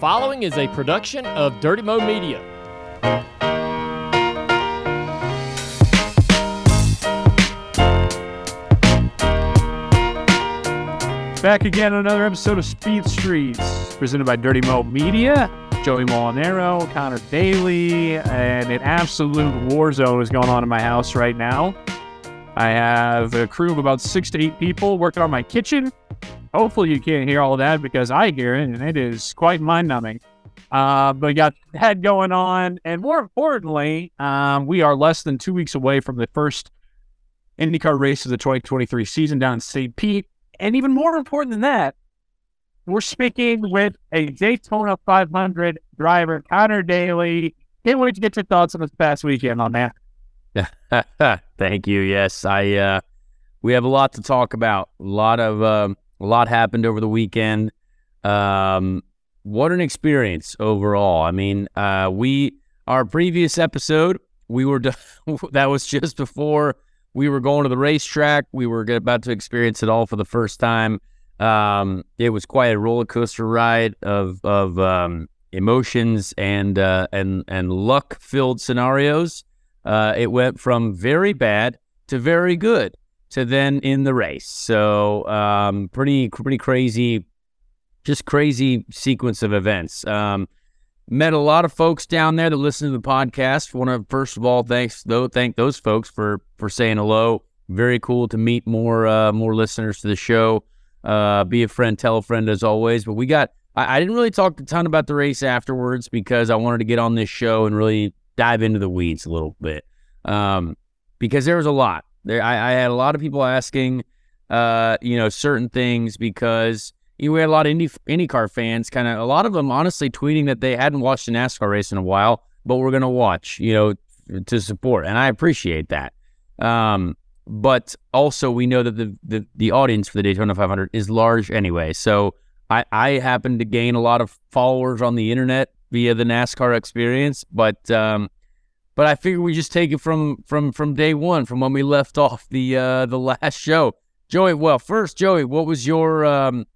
Following is a production of Dirty Mo Media. Back again on another episode of Speed Streets, presented by Dirty Mo Media. Joey Molinaro, Connor Daly, and an absolute war zone is going on in my house right now. I have a crew of about six to eight people working on my kitchen. Hopefully, you can't hear all that because I hear it, and it is quite mind numbing. Uh, but we got that going on, and more importantly, um, we are less than two weeks away from the first IndyCar race of the 2023 season down in St. Pete. And even more important than that, we're speaking with a Daytona 500 driver, Connor Daly. Can't wait to get your thoughts on this past weekend on that. Thank you. Yes, I. Uh, we have a lot to talk about. A lot of um, a lot happened over the weekend. Um, what an experience overall. I mean, uh, we our previous episode we were that was just before we were going to the racetrack. We were about to experience it all for the first time. Um, it was quite a roller coaster ride of of um, emotions and uh, and and luck filled scenarios. Uh, it went from very bad to very good to then in the race. So um, pretty pretty crazy, just crazy sequence of events. Um, met a lot of folks down there that listen to the podcast. Want to first of all thanks though thank those folks for for saying hello. Very cool to meet more uh, more listeners to the show. Uh, be a friend, tell a friend as always. But we got I, I didn't really talk a ton about the race afterwards because I wanted to get on this show and really dive into the weeds a little bit. Um, because there was a lot. There I, I had a lot of people asking uh, you know, certain things because you know, we had a lot of Indy IndyCar fans, kind of a lot of them honestly tweeting that they hadn't watched a NASCAR race in a while, but we're gonna watch, you know, to support, and I appreciate that. Um, but also we know that the, the the audience for the Daytona 500 is large anyway, so I I happen to gain a lot of followers on the internet via the NASCAR experience, but um, but I figure we just take it from from from day one, from when we left off the uh, the last show. Joey, well, first, Joey, what was your um,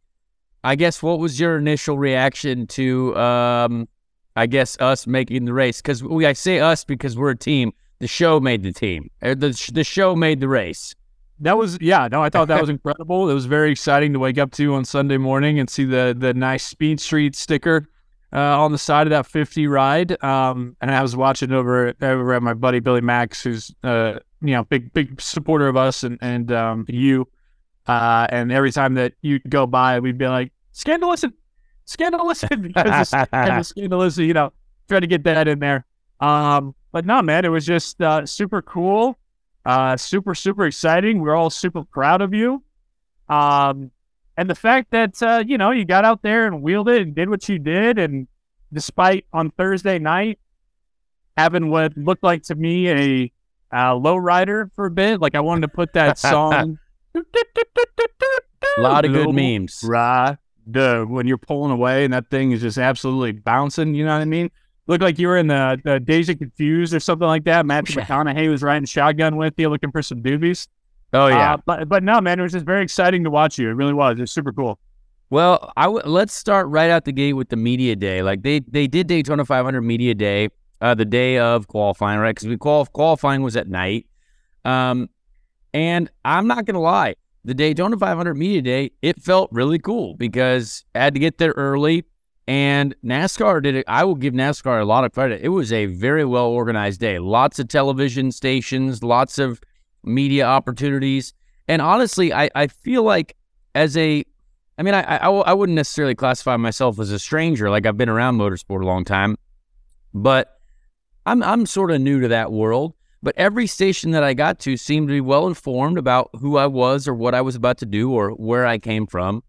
I guess what was your initial reaction to um, I guess us making the race? Because we I say us because we're a team. The show made the team. Uh, The the show made the race. That was yeah, no, I thought that was incredible. It was very exciting to wake up to on Sunday morning and see the the nice Speed Street sticker uh, on the side of that 50 ride. Um, and I was watching over over at my buddy Billy Max, who's uh, you know big big supporter of us and and um, you. Uh, and every time that you'd go by, we'd be like, scandalous, scandalous, because of scandalous, you know, try to get that in there. Um, but no, man, it was just uh, super cool, uh, super, super exciting. We're all super proud of you. Um, and the fact that, uh, you know, you got out there and wheeled it and did what you did. And despite on Thursday night having what looked like to me a uh, low rider for a bit, like I wanted to put that song. A lot of good memes. Rider when you're pulling away and that thing is just absolutely bouncing. You know what I mean? looked like you were in the, the Dazed and Confused or something like that. Matthew McConaughey was riding shotgun with you, looking for some doobies. Oh yeah. Uh, but but no, man, it was just very exciting to watch you. It really was. It was super cool. Well, I w- let's start right out the gate with the media day. Like they they did Daytona 500 media day, uh, the day of qualifying, right? Because we qual- qualifying was at night. Um, and I'm not gonna lie, the Daytona 500 media day it felt really cool because I had to get there early, and NASCAR did it. I will give NASCAR a lot of credit. It was a very well organized day. Lots of television stations, lots of media opportunities, and honestly, I I feel like as a I mean, I, I, I wouldn't necessarily classify myself as a stranger. Like I've been around motorsport a long time, but I'm I'm sort of new to that world. But every station that I got to seemed to be well informed about who I was or what I was about to do or where I came from.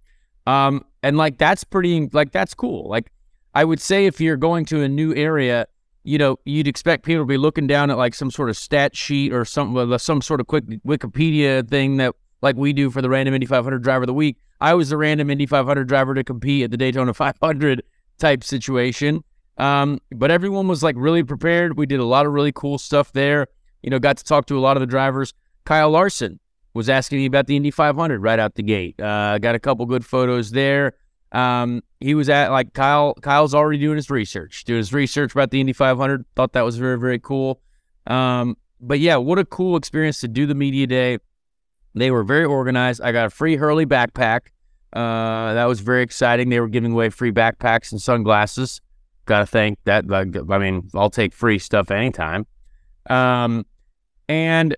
Um, and like that's pretty like that's cool. Like I would say if you're going to a new area, you know, you'd expect people to be looking down at like some sort of stat sheet or some some sort of quick Wikipedia thing that like we do for the random Indy 500 driver of the week. I was the random Indy 500 driver to compete at the Daytona 500 type situation. Um, but everyone was like really prepared. We did a lot of really cool stuff there. You know, got to talk to a lot of the drivers. Kyle Larson was asking me about the Indy 500 right out the gate. Uh, got a couple good photos there. Um, he was at like Kyle. Kyle's already doing his research, doing his research about the Indy 500. Thought that was very very cool. Um, but yeah, what a cool experience to do the media day. They were very organized. I got a free Hurley backpack. Uh, that was very exciting. They were giving away free backpacks and sunglasses. Got to thank that. I mean, I'll take free stuff anytime. Um, and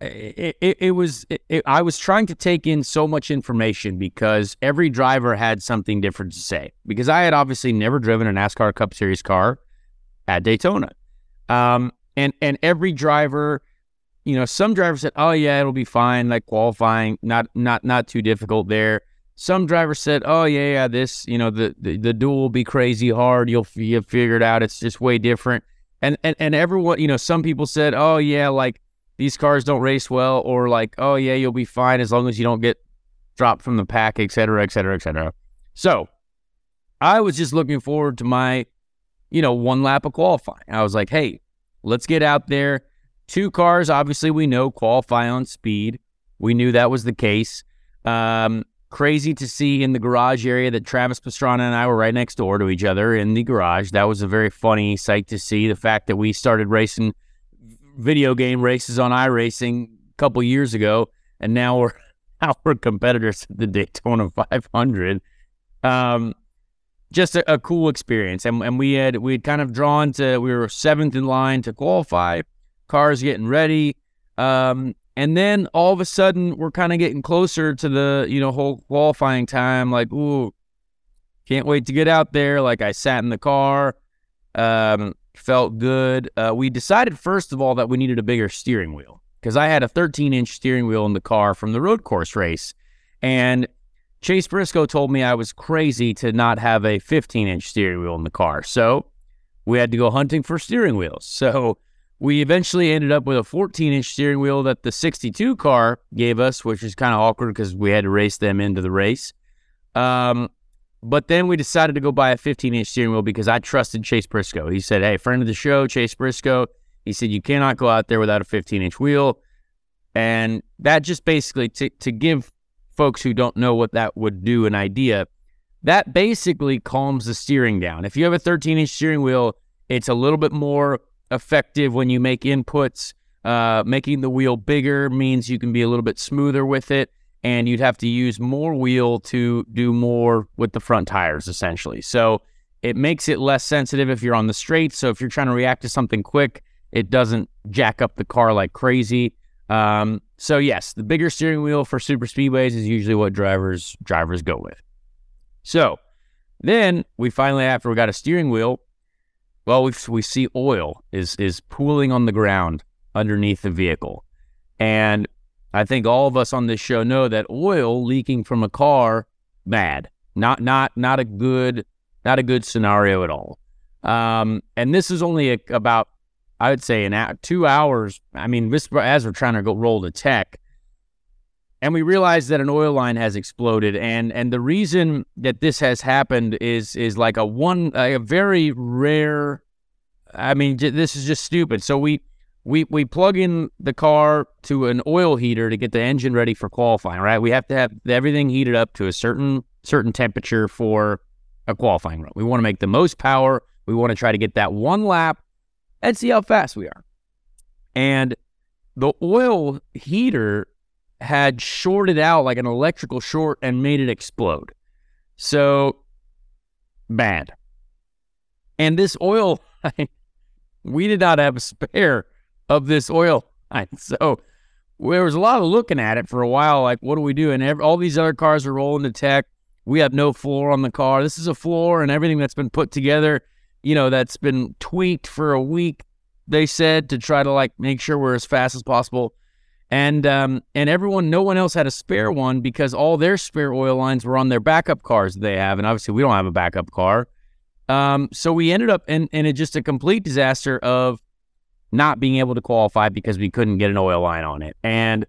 it, it, it was it, I was trying to take in so much information because every driver had something different to say. Because I had obviously never driven a NASCAR Cup Series car at Daytona, um, and and every driver, you know, some drivers said, "Oh yeah, it'll be fine, like qualifying, not not not too difficult there." Some drivers said, "Oh yeah, yeah, this, you know, the the, the duel will be crazy hard. You'll you figure it out. It's just way different." And and and everyone, you know, some people said, "Oh yeah, like." These cars don't race well, or like, oh yeah, you'll be fine as long as you don't get dropped from the pack, et cetera, et cetera, et cetera. So I was just looking forward to my, you know, one lap of qualifying. I was like, hey, let's get out there. Two cars, obviously, we know qualify on speed. We knew that was the case. Um, crazy to see in the garage area that Travis Pastrana and I were right next door to each other in the garage. That was a very funny sight to see. The fact that we started racing video game races on iRacing a couple years ago, and now we're now we're competitors at the Daytona 500. Um, just a, a cool experience, and and we had we had kind of drawn to we were seventh in line to qualify, cars getting ready, um, and then all of a sudden we're kind of getting closer to the you know whole qualifying time. Like, ooh, can't wait to get out there. Like I sat in the car. Um, felt good. Uh, we decided first of all that we needed a bigger steering wheel because I had a 13 inch steering wheel in the car from the road course race, and Chase Briscoe told me I was crazy to not have a 15 inch steering wheel in the car. So we had to go hunting for steering wheels. So we eventually ended up with a 14 inch steering wheel that the 62 car gave us, which is kind of awkward because we had to race them into the race. Um, but then we decided to go buy a 15 inch steering wheel because I trusted Chase Briscoe. He said, Hey, friend of the show, Chase Briscoe. He said, You cannot go out there without a 15 inch wheel. And that just basically, to, to give folks who don't know what that would do an idea, that basically calms the steering down. If you have a 13 inch steering wheel, it's a little bit more effective when you make inputs. Uh, making the wheel bigger means you can be a little bit smoother with it and you'd have to use more wheel to do more with the front tires essentially. So it makes it less sensitive if you're on the straight. So if you're trying to react to something quick, it doesn't jack up the car like crazy. Um, so yes, the bigger steering wheel for super speedways is usually what drivers drivers go with. So then we finally, after we got a steering wheel, well, we we see oil is is pooling on the ground underneath the vehicle, and I think all of us on this show know that oil leaking from a car, bad. Not not not a good not a good scenario at all. Um, and this is only a, about I would say an hour, two hours. I mean, this as we're trying to go roll the tech, and we realize that an oil line has exploded. And and the reason that this has happened is is like a one a very rare I mean, this is just stupid. So we we we plug in the car to an oil heater to get the engine ready for qualifying. Right, we have to have everything heated up to a certain certain temperature for a qualifying run. We want to make the most power. We want to try to get that one lap and see how fast we are. And the oil heater had shorted out like an electrical short and made it explode. So bad. And this oil, we did not have a spare of this oil. So there was a lot of looking at it for a while. Like, what do we do? And every, all these other cars are rolling to tech. We have no floor on the car. This is a floor and everything that's been put together, you know, that's been tweaked for a week, they said, to try to like make sure we're as fast as possible. And um, and everyone, no one else had a spare one because all their spare oil lines were on their backup cars that they have, and obviously we don't have a backup car. Um, so we ended up in in a, just a complete disaster of not being able to qualify because we couldn't get an oil line on it. And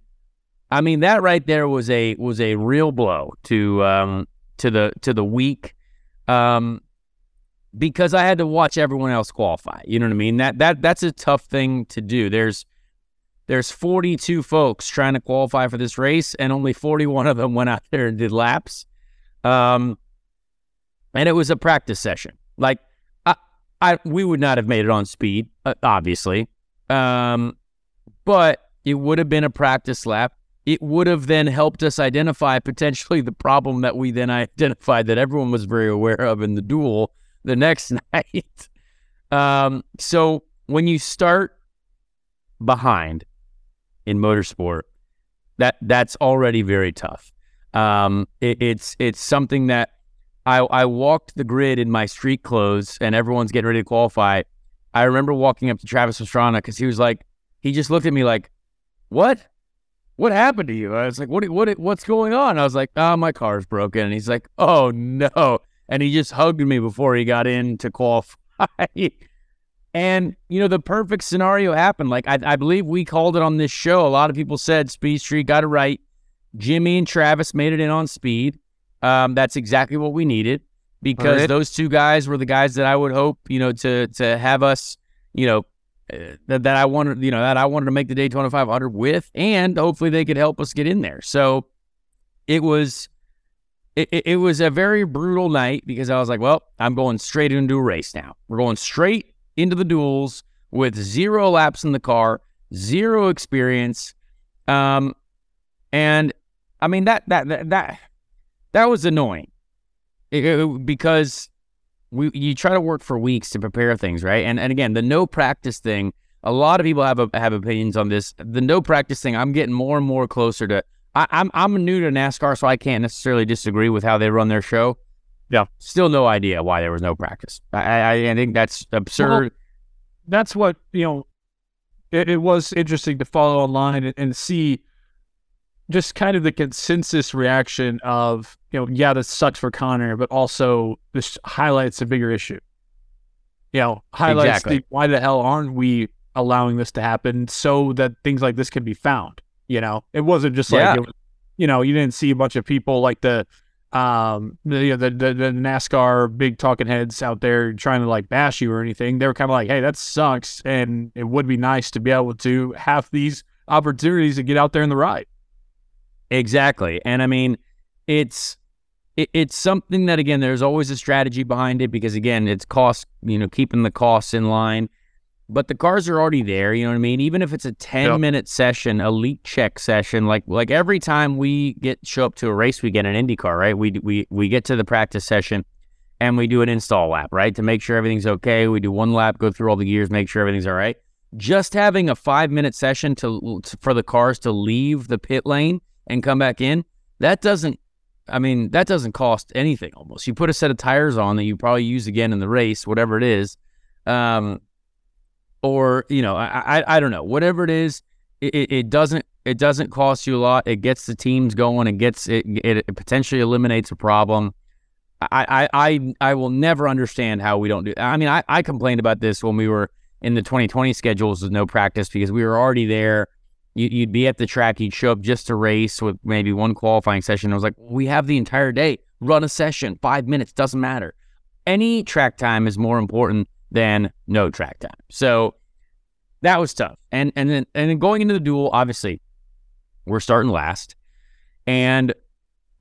I mean that right there was a was a real blow to um, to the to the week. Um, because I had to watch everyone else qualify. You know what I mean? That that that's a tough thing to do. There's there's 42 folks trying to qualify for this race, and only 41 of them went out there and did laps. Um, and it was a practice session. Like, I, we would not have made it on speed, uh, obviously, um, but it would have been a practice lap. It would have then helped us identify potentially the problem that we then identified that everyone was very aware of in the duel the next night. Um, so when you start behind in motorsport, that that's already very tough. Um, it, it's it's something that I I walked the grid in my street clothes, and everyone's getting ready to qualify. I remember walking up to Travis Pastrana because he was like, he just looked at me like, "What? What happened to you?" I was like, "What? What? What's going on?" I was like, "Oh, my car's broken." And he's like, "Oh no!" And he just hugged me before he got in to qualify. And, you know, the perfect scenario happened. Like, I, I, believe we called it on this show. A lot of people said Speed Street got it right. Jimmie and Travis made it in on speed. Um, that's exactly what we needed because right. those two guys were the guys that I would hope, you know, to to have us, you know, uh, that, that I wanted, you know, that I wanted to make the Daytona 500 with, and hopefully they could help us get in there. So it was. It, it was a very brutal night because I was like, well, I'm going straight into a race now. We're going straight into the duels with zero laps in the car, zero experience. Um, and I mean that that that that, that was annoying it, it, because we you try to work for weeks to prepare things, right? And and again, the no practice thing. A lot of people have a, have opinions on this. The no practice thing. I'm getting more and more closer to. I, I'm I'm new to NASCAR, so I can't necessarily disagree with how they run their show. Yeah. Still no idea why there was no practice. I I, I think that's absurd. Well, that's what you know. It, it, was interesting to follow online and, and see just kind of the consensus reaction of you know yeah this sucks for Connor, but also this highlights a bigger issue. You know, highlights exactly. the, why the hell aren't we allowing this to happen so that things like this can be found. You know, it wasn't just like yeah. it was, you know you didn't see a bunch of people like the um the, you know, the, the, the NASCAR big talking heads out there trying to like bash you or anything. They were kind of like, hey, that sucks, and it would be nice to be able to have these opportunities to get out there in the ride. Exactly, and I mean, it's it, it's something that again, there's always a strategy behind it because again, it's cost, you know, keeping the costs in line but the cars are already there. You know what I mean? Even if it's a 10 yep. minute session, a leak check session, like like every time we get show up to a race, we get an Indy car, right? We we we get to the practice session and we do an install lap, right? To make sure everything's okay. We do one lap, go through all the gears, make sure everything's all right. Just having a five minute session to, to for the cars to leave the pit lane and come back in, that doesn't I mean, that doesn't cost anything almost. You put a set of tires on that you probably use again in the race, whatever it is. Um, or you know, I I, I don't know, whatever it is, it, it doesn't it doesn't cost you a lot. It gets the teams going. It gets it, it, it potentially eliminates a problem. I, I I I will never understand how we don't do. I mean, I, I complained about this when we were in the 2020 schedules with no practice because we were already there. You, would be at the track. You'd show up just to race with maybe one qualifying session. I was like, we have the entire day. Run a session, five minutes, doesn't matter. Any track time is more important than no track time. So that was tough. And and then and then going into the duel, obviously, we're starting last. And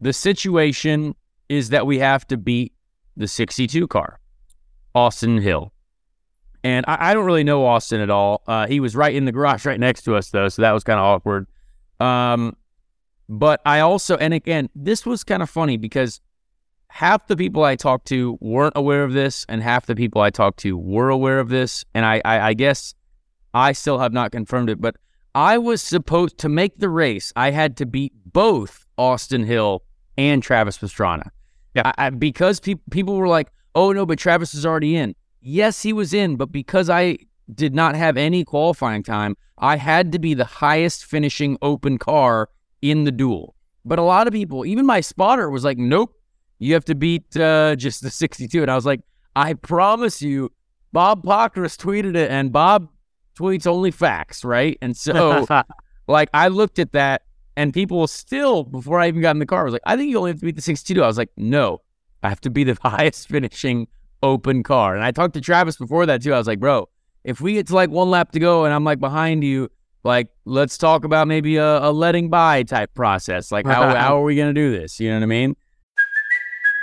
the situation is that we have to beat the 62 car, Austin Hill. And I, I don't really know Austin at all. Uh, he was right in the garage right next to us, though. So that was kind of awkward. Um, but I also, and again, this was kind of funny because half the people I talked to weren't aware of this, and half the people I talked to were aware of this. And I, I, I guess I still have not confirmed it, but I was supposed to make the race. I had to beat both Austin Hill and Travis Pastrana. Yeah. I, I, because pe- people were like, oh no, but Travis is already in. Yes, he was in, but because I did not have any qualifying time, I had to be the highest finishing open car in the duel. But a lot of people, even my spotter, was like, nope, you have to beat uh, just the 62. And I was like, I promise you, Bob Pockrass tweeted it, and Bob tweets only facts, right? And so, like, I looked at that, and people still, before I even got in the car, was like, I think you only have to beat the 62. I was like, no, I have to be the highest finishing open car. And I talked to Travis before that, too. I was like, bro, if we get to like one lap to go and I'm like behind you, like let's talk about maybe a, a letting by type process. Like how how are we gonna do this? You know what I mean?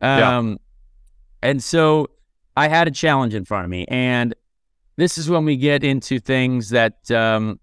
Um, and so I had a challenge in front of me, and this is when we get into things that um,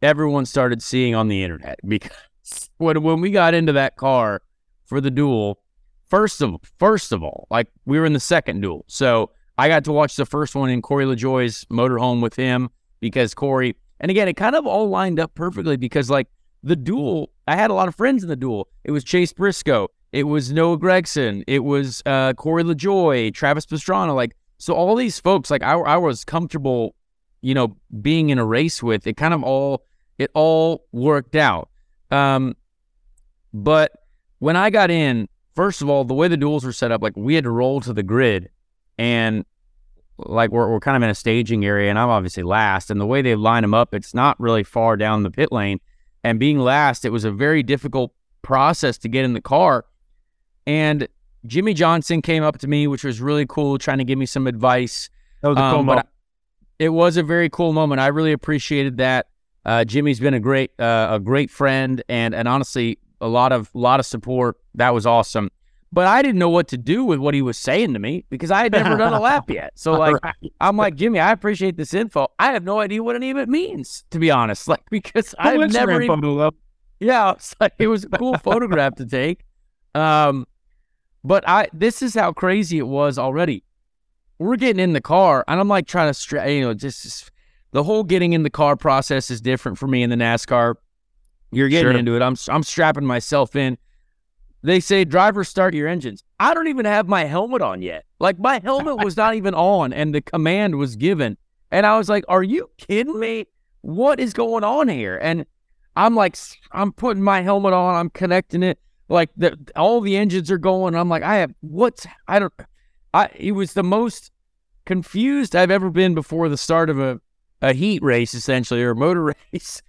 everyone started seeing on the internet because when when we got into that car for the duel, first of first of all, like we were in the second duel, so I got to watch the first one in Corey LaJoie's motorhome with him because Corey, and again, it kind of all lined up perfectly because like the duel, I had a lot of friends in the duel. It was Chase Briscoe, it was Noah Gragson. It was uh, Corey LaJoie, Travis Pastrana. Like, so all these folks, like I, I was comfortable, you know, being in a race with. It kind of all, it all worked out. Um, but when I got in, first of all, the way the duels were set up, like we had to roll to the grid, and like we're we're kind of in a staging area, and I'm obviously last. And the way they line them up, it's not really far down the pit lane. And being last, it was a very difficult process to get in the car and Jimmie Johnson came up to me, which was really cool, trying to give me some advice. That was a cool Um, moment. It was a very cool moment. I really appreciated that. Uh, Jimmie's been a great uh, a great friend and and honestly a lot of lot of support. That was awesome. But I didn't know what to do with what he was saying to me because I had never done a lap yet. So like I'm like Jimmy, I appreciate this info. I have no idea what any of it means, to be honest. Like because I've never even, photo, though. yeah, like it was a cool photograph to take. Um, but I this is how crazy it was already. We're getting in the car, and I'm like trying to stra- you know, just the whole getting in the car process is different for me in the NASCAR. You're getting Sure. into it. I'm I'm strapping myself in. They say drivers start your engines. I don't even have my helmet on yet. Like my helmet was not even on, and the command was given. And I was like, "Are you kidding me? What is going on here?" And I'm like, I'm putting my helmet on. I'm connecting it. Like the all the engines are going. I'm like, I have what's I don't. I it was the most confused I've ever been before the start of a a heat race, essentially, or a motor race.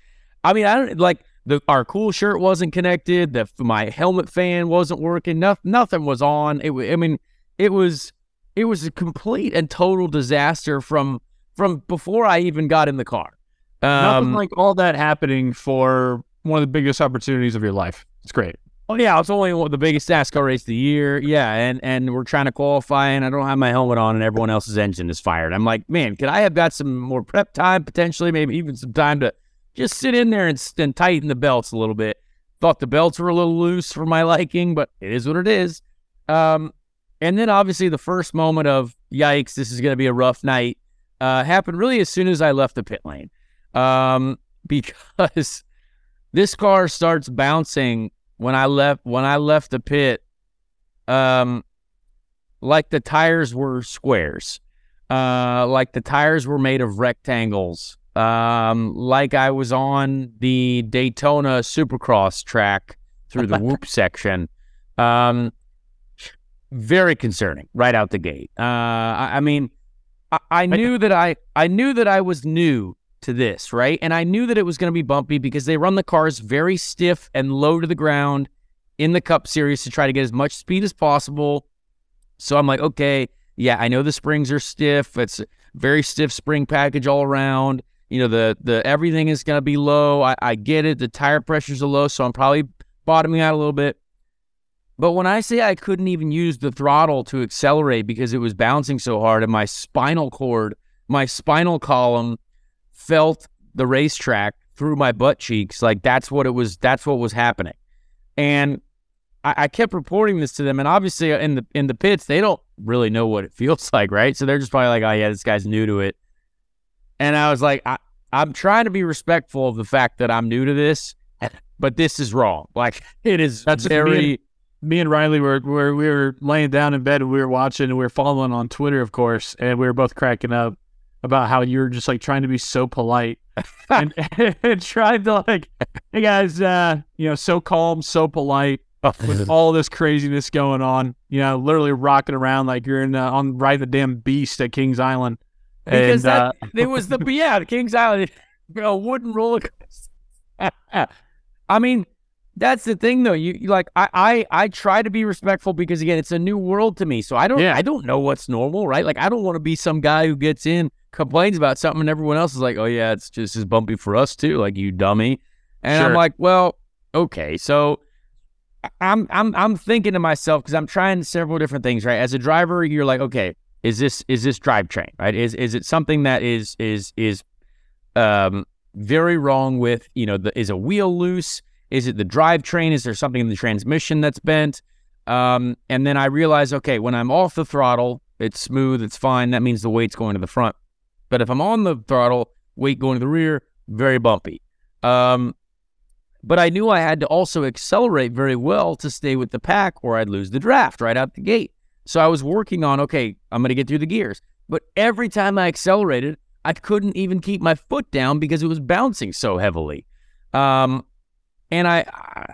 I mean, I don't like the our cool shirt wasn't connected. The my helmet fan wasn't working. Nothing, nothing was on. It. I mean, it was it was a complete and total disaster from from before I even got in the car. Nothing Um, like all that happening for one of the biggest opportunities of your life. It's great. Oh yeah, it's only the biggest NASCAR race of the year. Yeah, and and we're trying to qualify, and I don't have my helmet on, and everyone else's engine is fired. I'm like, man, could I have got some more prep time potentially? Maybe even some time to just sit in there and, and tighten the belts a little bit. Thought the belts were a little loose for my liking, but it is what it is. Um, and then obviously the first moment of yikes, this is going to be a rough night, uh, happened really as soon as I left the pit lane, um, because this car starts bouncing when I left when I left the pit, um, like the tires were squares. uh, like the tires were made of rectangles, um, like I was on the Daytona Supercross track through the whoop section. Um, very concerning right out the gate. Uh, I, I mean, I, I knew that I I knew that I was new to this, right? And I knew that it was going to be bumpy because they run the cars very stiff and low to the ground in the Cup Series to try to get as much speed as possible. So I'm like, okay, yeah, I know the springs are stiff. It's a very stiff spring package all around. You know, the the everything is going to be low. I, I get it. The tire pressures are low, so I'm probably bottoming out a little bit. But when I say I couldn't even use the throttle to accelerate because it was bouncing so hard and my spinal cord, my spinal column felt the racetrack through my butt cheeks, like that's what it was, that's what was happening. And I, I kept reporting this to them, and obviously uh, in the in the pits, they don't really know what it feels like, right? So they're just probably like, "Oh yeah, this guy's new to it." And I was like, I, I'm trying to be respectful of the fact that I'm new to this, but this is wrong. Like it is That's very. me and, Riley were, were we were laying down in bed and we were watching and we were following on Twitter, of course, and we were both cracking up about how you're just like trying to be so polite and, and trying to like, hey guys, uh, you know, so calm, so polite with all this craziness going on. You know, literally rocking around like you're in uh, on riding the damn beast at Kings Island. because And, that uh, it was the yeah the Kings Island a wooden roller coaster. I mean, that's the thing though. You, you like I, I I try to be respectful because again, it's a new world to me. So I don't Yeah. I don't know what's normal, right? Like I don't want to be some guy who gets in complains about something and everyone else is like, oh yeah, it's just as bumpy for us too, like you dummy. And I'm like, well, okay, so. I'm I'm I'm thinking to myself because I'm trying several different things, right? As a driver, you're like, okay, is this is this drivetrain right is is it something that is is is um very wrong with you know the is a wheel loose is it the drivetrain is there something in the transmission that's bent um and then i realize okay when i'm off the throttle it's smooth it's fine that means the weight's going to the front but if i'm on the throttle weight going to the rear very bumpy um but I knew I had to also accelerate very well to stay with the pack or I'd lose the draft right out the gate. So I was working on, okay, I'm going to get through the gears. But every time I accelerated, I couldn't even keep my foot down because it was bouncing so heavily. Um, and I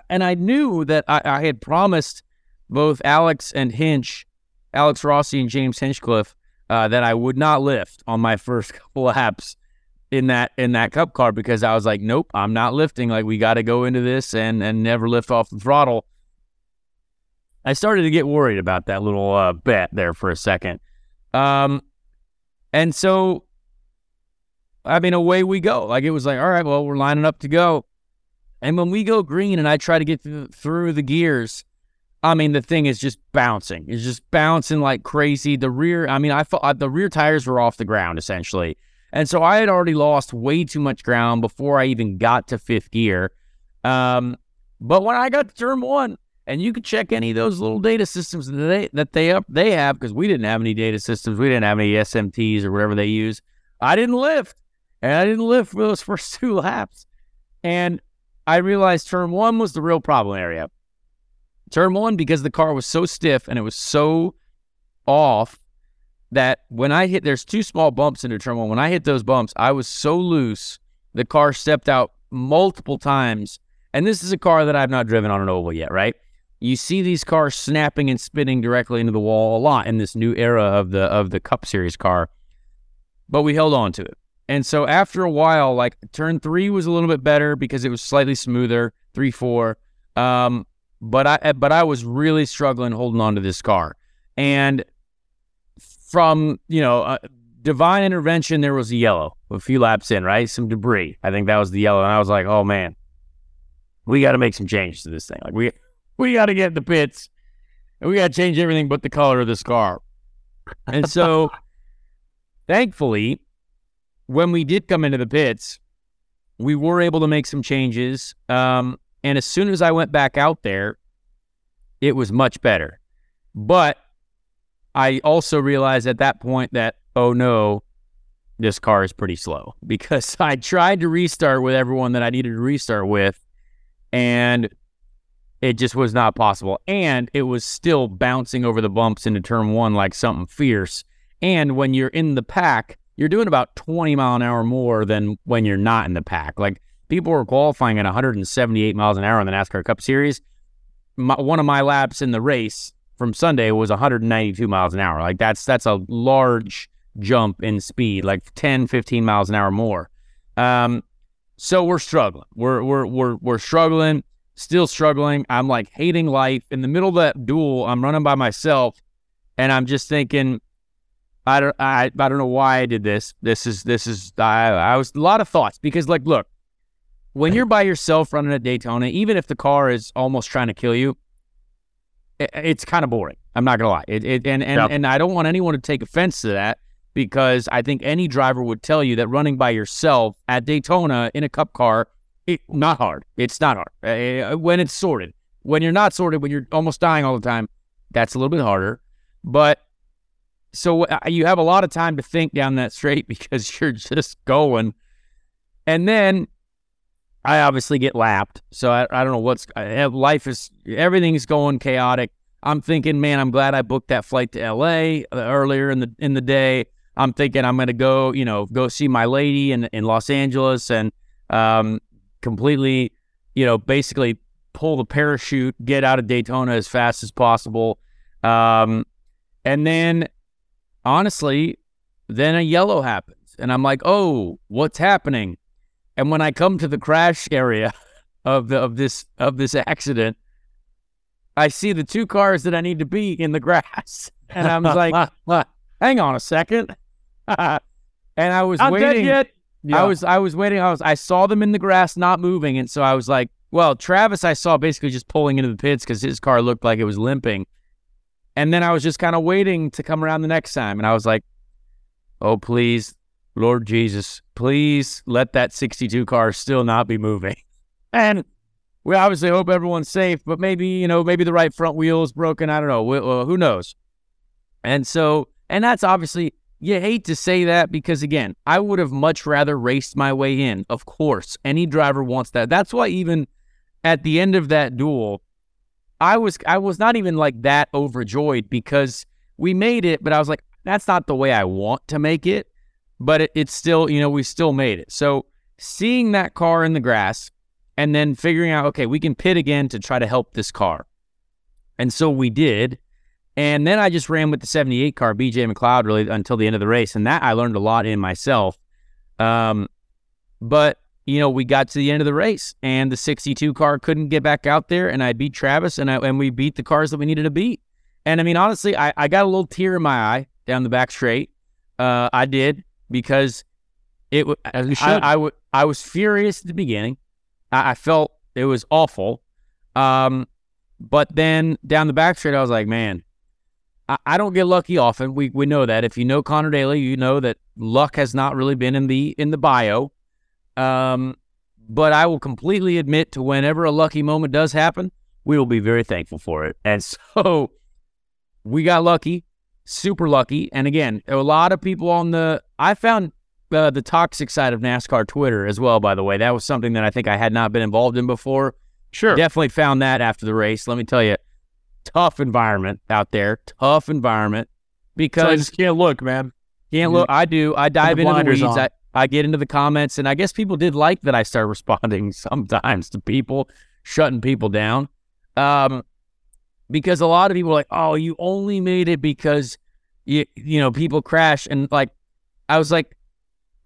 and I knew that I, I had promised both Alex and Hinch, Alex Rossi and James Hinchcliffe, uh, that I would not lift on my first couple laps in that in that cup car because I was like, nope, I'm not lifting. Like we got to go into this and and never lift off the throttle. I started to get worried about that little uh, bet there for a second. Um, and so, I mean, away we go. Like it was like, all right, well, we're lining up to go. And when we go green and I try to get through, through the gears, I mean, the thing is just bouncing. It's just bouncing like crazy. The rear, I mean, I thought the rear tires were off the ground essentially. And so I had already lost way too much ground before I even got to fifth gear. Um, but when I got to turn one, and you could check any of those little data systems that they that they up they have because we didn't have any data systems. We didn't have any SMTs or whatever they use. I didn't lift, and I didn't lift for those first two laps. And I realized turn one was the real problem area. Turn one because the car was so stiff and it was so off that when I hit, there's two small bumps into turn one. When I hit those bumps, I was so loose, the car stepped out multiple times. And this is a car that I've not driven on an oval yet, right? You see these cars snapping and spinning directly into the wall a lot in this new era of the of the Cup Series car. But we held on to it. And so after a while, like turn three was a little bit better because it was slightly smoother, three, four. Um, but I but I was really struggling holding on to this car. And from you know uh, divine intervention, there was a yellow a few laps in, right? Some debris. I think that was the yellow, and I was like, oh man, we got to make some changes to this thing. Like we we got to get in the pits, and we got to change everything but the color of this car. And so, thankfully, when we did come into the pits, we were able to make some changes. Um, and as soon as I went back out there, it was much better. But I also realized at that point that, oh no, this car is pretty slow because I tried to restart with everyone that I needed to restart with, and it just was not possible. And it was still bouncing over the bumps into turn one like something fierce. And when you're in the pack, you're doing about 20 mile an hour more than when you're not in the pack. Like people were qualifying at 178 miles an hour in the NASCAR Cup Series. My, one of my laps in the race from Sunday was 192 miles an hour. Like that's that's a large jump in speed, like 10, 15 miles an hour more. Um, so we're struggling. We're we're we're we're struggling, still struggling. I'm like hating life. In the middle of that duel, I'm running by myself, and I'm just thinking, I don't I, I don't know why I did this. This is this is I I was a lot of thoughts because like look, when you're by yourself running at Daytona, even if the car is almost trying to kill you, it, it's kind of boring. I'm not gonna lie. It, it and and Yep. and I don't want anyone to take offense to that because I think any driver would tell you that running by yourself at Daytona in a cup car, it not hard. It's not hard Uh, when it's sorted. When you're not sorted, when you're almost dying all the time, that's a little bit harder. But so uh, you have a lot of time to think down that straight because you're just going. And then I obviously get lapped. So I, I don't know what's life is everything's going chaotic. I'm thinking, man, I'm glad I booked that flight to LA uh, earlier in the in the day. I'm thinking I'm gonna go, you know, go see my lady in in Los Angeles and um, completely, you know, basically pull the parachute, get out of Daytona as fast as possible. Um, and then, honestly, then a yellow happens, and I'm like, oh, what's happening? And when I come to the crash area of the of this of this accident, I see the two cars that I need to be in the grass, and I'm like, hang on a second. and I was Not waiting. yet. I was I was waiting. I was I saw them in the grass not moving, and so I was like, well, Travis I saw basically just pulling into the pits because his car looked like it was limping, and then I was just kind of waiting to come around the next time, and I was like, oh please, Lord Jesus, please let that 62 car still not be moving, and we obviously hope everyone's safe, but maybe you know maybe the right front wheel is broken. I don't know. We- uh, who knows? And so, and that's obviously, you hate to say that because, again, I would have much rather raced my way in. Of course, any driver wants that. That's why, even at the end of that duel, I was I was not even like that overjoyed because we made it, but I was like, that's not the way I want to make it. But it, it's still, you know, we still made it. So seeing that car in the grass and then figuring out, okay, we can pit again to try to help this car. And so we did. And then I just ran with the 78 car, BJ McLeod, really until the end of the race. And that I learned a lot in myself. Um, but, you know, we got to the end of the race and the 62 car couldn't get back out there. And I beat Travis and, I, and we beat the cars that we needed to beat. And I mean, honestly, I, I got a little tear in my eye down the back straight. Uh, I did because it was, As you I, should. I, w- I was furious at the beginning. I, I felt it was awful. Um, but then down the back straight, I was like, man, I, I don't get lucky often. We we know that. If you know Connor Daly, you know that luck has not really been in the in the bio. Um, but I will completely admit to whenever a lucky moment does happen, we will be very thankful for it. And so we got lucky, super lucky. And again, a lot of people on the I found uh, the toxic side of NASCAR Twitter as well. By the way, that was something that I think I had not been involved in before. Sure. Definitely found that after the race. Let me tell you, tough environment out there. Tough environment So I because just can't look, man. can't look. I do. I dive the into the weeds. I, I get into the comments, and I guess people did like that I start responding sometimes to people, shutting people down. Um, because a lot of people are like, "Oh, you only made it because you you know people crash," and like, I was like,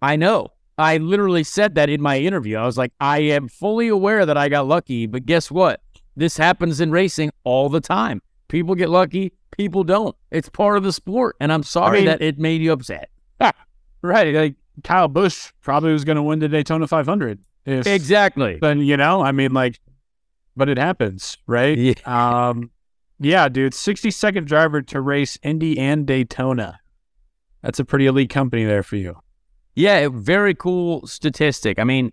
I know. I literally said that in my interview. I was like, I am fully aware that I got lucky, but guess what? This happens in racing all the time. People get lucky, people don't. It's part of the sport, and I'm sorry mean- that it made you upset. Right. Like Kyle Busch probably was going to win the Daytona 500. If, Exactly. Then, you know, I mean, like, but it happens, right? Yeah. Um, yeah, dude. 62nd driver to race Indy and Daytona. That's a pretty elite company there for you. Yeah, very cool statistic. I mean,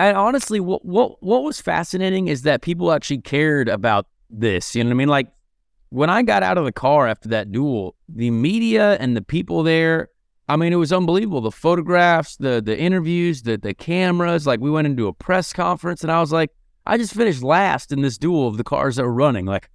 and honestly, what what what was fascinating is that people actually cared about this. You know what I mean? Like when I got out of the car after that duel, the media and the people there. I mean, it was unbelievable. The photographs, the the interviews, the the cameras. Like we went into a press conference, and I was like, I just finished last in this duel of the cars that were running. Like,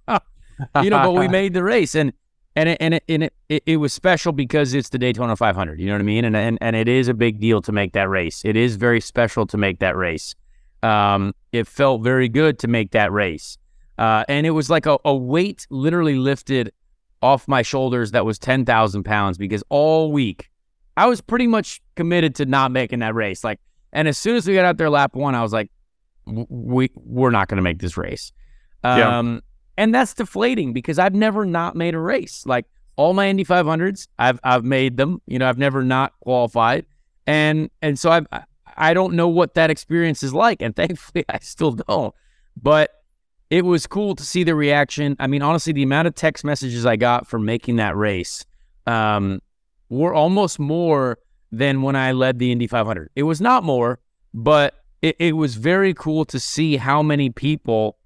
you know, but we made the race, and and it, and it, and it, it, it was special because it's the Daytona 500. You know what I mean? And, and and it is a big deal to make that race. It is very special to make that race. Um, it felt very good to make that race, uh, and it was like a, a weight literally lifted off my shoulders that was ten thousand pounds because all week I was pretty much committed to not making that race. Like, and as soon as we got out there lap one, I was like, we we're not going to make this race. Um, yeah. And that's deflating because I've never not made a race. Like all my Indy 500s, I've I've made them. You know, I've never not qualified, and and so I've I don't know what that experience is like, and thankfully I still don't. But it was cool to see the reaction. I mean, honestly, the amount of text messages I got for making that race um, were almost more than when I led the Indy 500. It was not more, but it, it was very cool to see how many people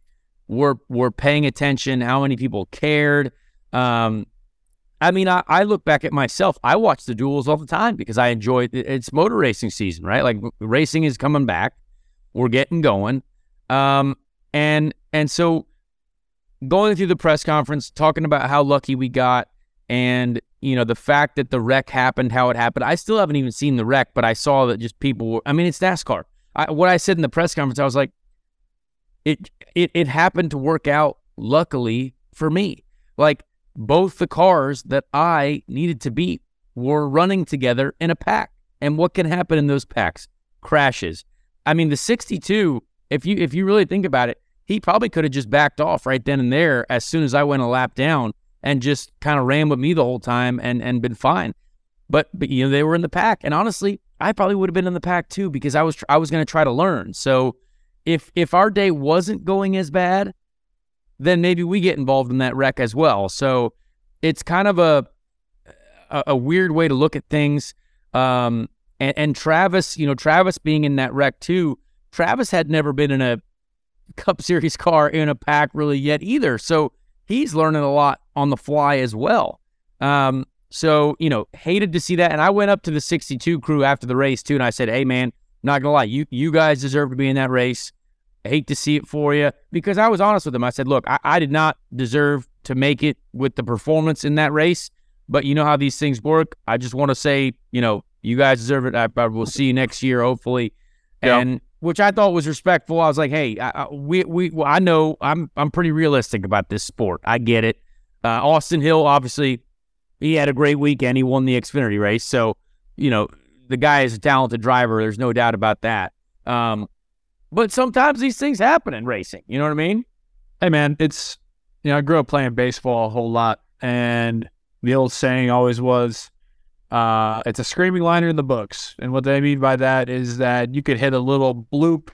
were were paying attention, how many people cared. Um, I mean, I, I, look back at myself. I watch the duels all the time because I enjoy it. It's motor racing season, right? Like racing is coming back. We're getting going. Um, and and so going through the press conference, talking about how lucky we got, and you know the fact that the wreck happened, how it happened. I still haven't even seen the wreck, but I saw that just people were. I mean, it's NASCAR. I, what I said in the press conference, I was like, it it it happened to work out luckily for me. Like both the cars that I needed to beat were running together in a pack. And what can happen in those packs? Crashes. I mean, the 62, if you if you really think about it, he probably could have just backed off right then and there as soon as I went a lap down and just kind of ran with me the whole time and and been fine. But but you know they were in the pack, and honestly, I probably would have been in the pack too because I was I was going to try to learn. So if if our day wasn't going as bad, then maybe we get involved in that wreck as well. So it's kind of a a, a weird way to look at things. Um, and, and Travis, you know, Travis being in that wreck too. Travis had never been in a Cup Series car in a pack really yet either. So he's learning a lot on the fly as well. Um, so, you know, hated to see that. And I went up to the 62 crew after the race too, and I said, Hey man, not gonna lie, you you guys deserve to be in that race. I hate to see it for you because I was honest with them. I said, look, I, I did not deserve to make it with the performance in that race, but you know how these things work. I just want to say, you know, you guys deserve it. I, I will see you next year, hopefully. And which I thought was respectful. I was like, hey, I, I, we we well, I know I'm I'm pretty realistic about this sport. I get it. Uh, Austin Hill, obviously, he had a great weekend. He won the Xfinity race, so you know the guy is a talented driver. There's no doubt about that. Um, but sometimes these things happen in racing. You know what I mean? Hey, man, it's, you know, I grew up playing baseball a whole lot. And the old saying always was, uh, it's a screaming liner in the books. And what they mean by that is that you could hit a little bloop,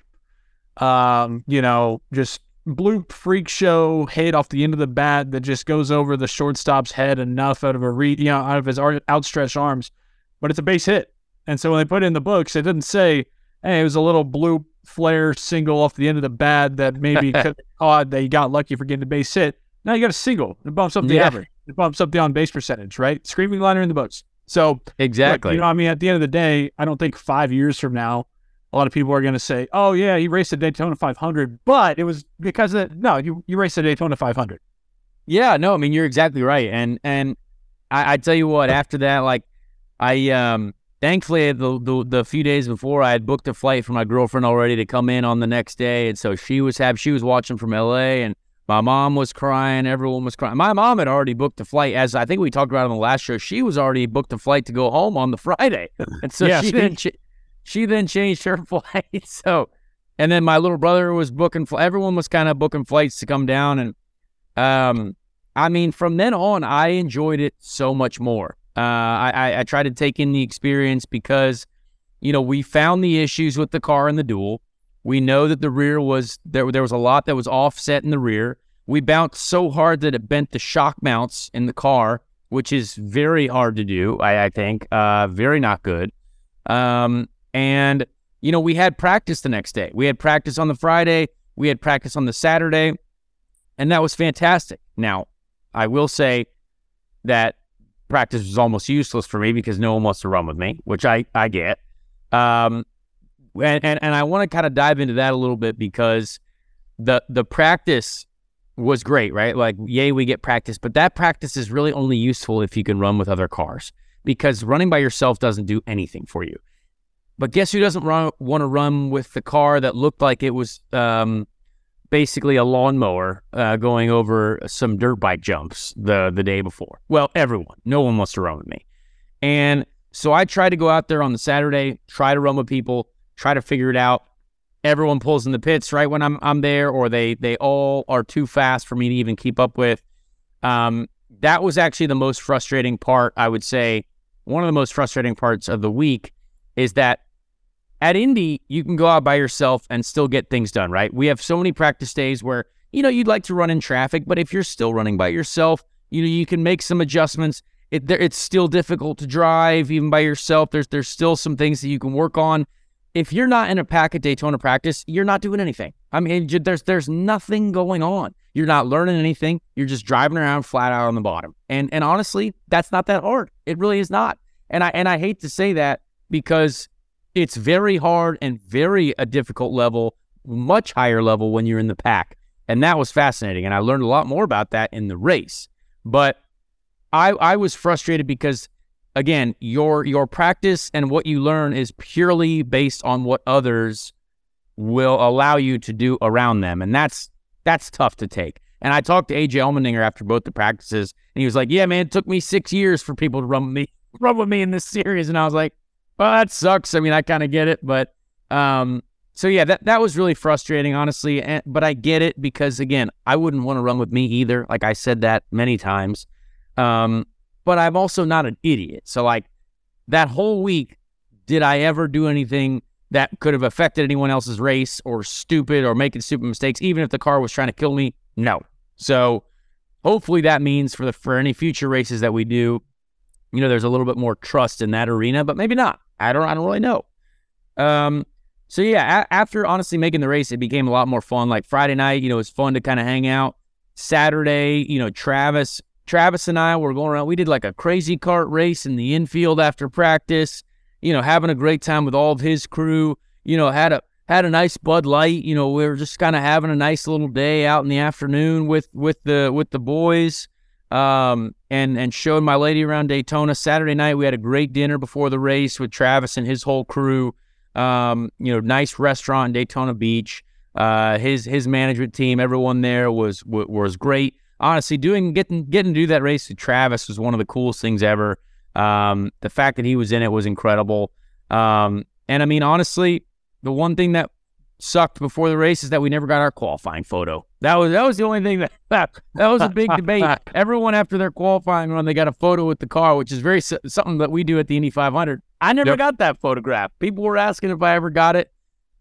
um, you know, just bloop freak show hit off the end of the bat that just goes over the shortstop's head enough out of a re- you know, out of his outstretched arms. But it's a base hit. And so when they put it in the books, it didn't say, hey, it was a little bloop flare single off the end of the bat that maybe could odd that you got lucky for getting a base hit. Now you got a single. It bumps up the yeah. average. It bumps up the on base percentage, right? Screaming liner in the books. So exactly, look, you know, I mean, at the end of the day, I don't think five years from now, a lot of people are going to say, "Oh yeah, he raced a Daytona 500," but it was because of no, you you raced a Daytona 500. Yeah, no, I mean you're exactly right, and and I, I tell you what, after that, like I um thankfully the, the, the few days before I had booked a flight for my girlfriend already to come in on the next day, and so she was have she was watching from L.A. and my mom was crying, everyone was crying. My mom had already booked a flight, as I think we talked about on the last show. She was already booked a flight to go home on the Friday, and so yeah, she didn't. she then changed her flight. So, and then my little brother was booking. Everyone was kind of booking flights to come down, and um, I mean, from then on, I enjoyed it so much more. Uh, I, I, I tried to take in the experience because, you know, we found the issues with the car in the duel. We know that the rear was there. There was a lot that was offset in the rear. We bounced so hard that it bent the shock mounts in the car, which is very hard to do. I, I think uh, very not good. Um, and you know, we had practice the next day. We had practice on the Friday. We had practice on the Saturday, and that was fantastic. Now, I will say that practice was almost useless for me because no one wants to run with me, which I, I get. Um, and, and, and I want to kind of dive into that a little bit because the the practice was great, right? Like, yay, we get practice, but that practice is really only useful if you can run with other cars because running by yourself doesn't do anything for you. But guess who doesn't run, want to run with the car that looked like it was um, basically a lawnmower uh, going over some dirt bike jumps the the day before? Well, everyone. No one wants to run with me. And so I try to go out there on the Saturday, try to run with people, try to figure it out. Everyone pulls in the pits right when I'm I'm there, or they they all are too fast for me to even keep up with. Um, that was actually the most frustrating part. I would say one of the most frustrating parts of the week is that at Indy, you can go out by yourself and still get things done, right? We have so many practice days where, you know, you'd like to run in traffic, but if you're still running by yourself, you know, you can make some adjustments. It, it's still difficult to drive even by yourself. There's there's still some things that you can work on. If you're not in a pack at Daytona practice, you're not doing anything. I mean, there's there's nothing going on. You're not learning anything. You're just driving around flat out on the bottom. And and honestly, that's not that hard. It really is not. And I and I hate to say that because it's very hard and very a difficult level, much higher level when you're in the pack. And that was fascinating. And I learned a lot more about that in the race. But I I was frustrated because again, your your practice and what you learn is purely based on what others will allow you to do around them. And that's that's tough to take. And I talked to AJ Allmendinger after both the practices, and he was like, "Yeah, man, it took me six years for people to run me, run with me in this series." And I was like, "Well, that sucks. I mean, I kind of get it, but um, so yeah, that that was really frustrating, honestly. And, but I get it because again, I wouldn't want to run with me either. Like I said that many times. Um, but I'm also not an idiot. So like that whole week, did I ever do anything that could have affected anyone else's race or stupid or making stupid mistakes, even if the car was trying to kill me? No. So hopefully that means for the for any future races that we do, you know, there's a little bit more trust in that arena, but maybe not. I don't I don't really know. Um so yeah, a- after honestly making the race, it became a lot more fun. Like Friday night, you know, it was fun to kind of hang out. Saturday, you know, Travis, Travis and I were going around. We did like a crazy cart race in the infield after practice. You know, having a great time with all of his crew. You know, had a had a nice Bud Light. You know, we were just kind of having a nice little day out in the afternoon with with the with the boys, um, and and showed my lady around Daytona. Saturday night we had a great dinner before the race with Travis and his whole crew. Um, you know, nice restaurant in Daytona Beach. Uh, his his management team, everyone there was was great. Honestly, doing getting getting to do that race with Travis was one of the coolest things ever. Um, the fact that he was in it was incredible. Um, and I mean, honestly, the one thing that sucked before the race is that we never got our qualifying photo. That was that was the only thing that that, that was a big debate. Everyone after their qualifying run, they got a photo with the car, which is very something that we do at the Indy 500. I never yep. got that photograph. People were asking if I ever got it.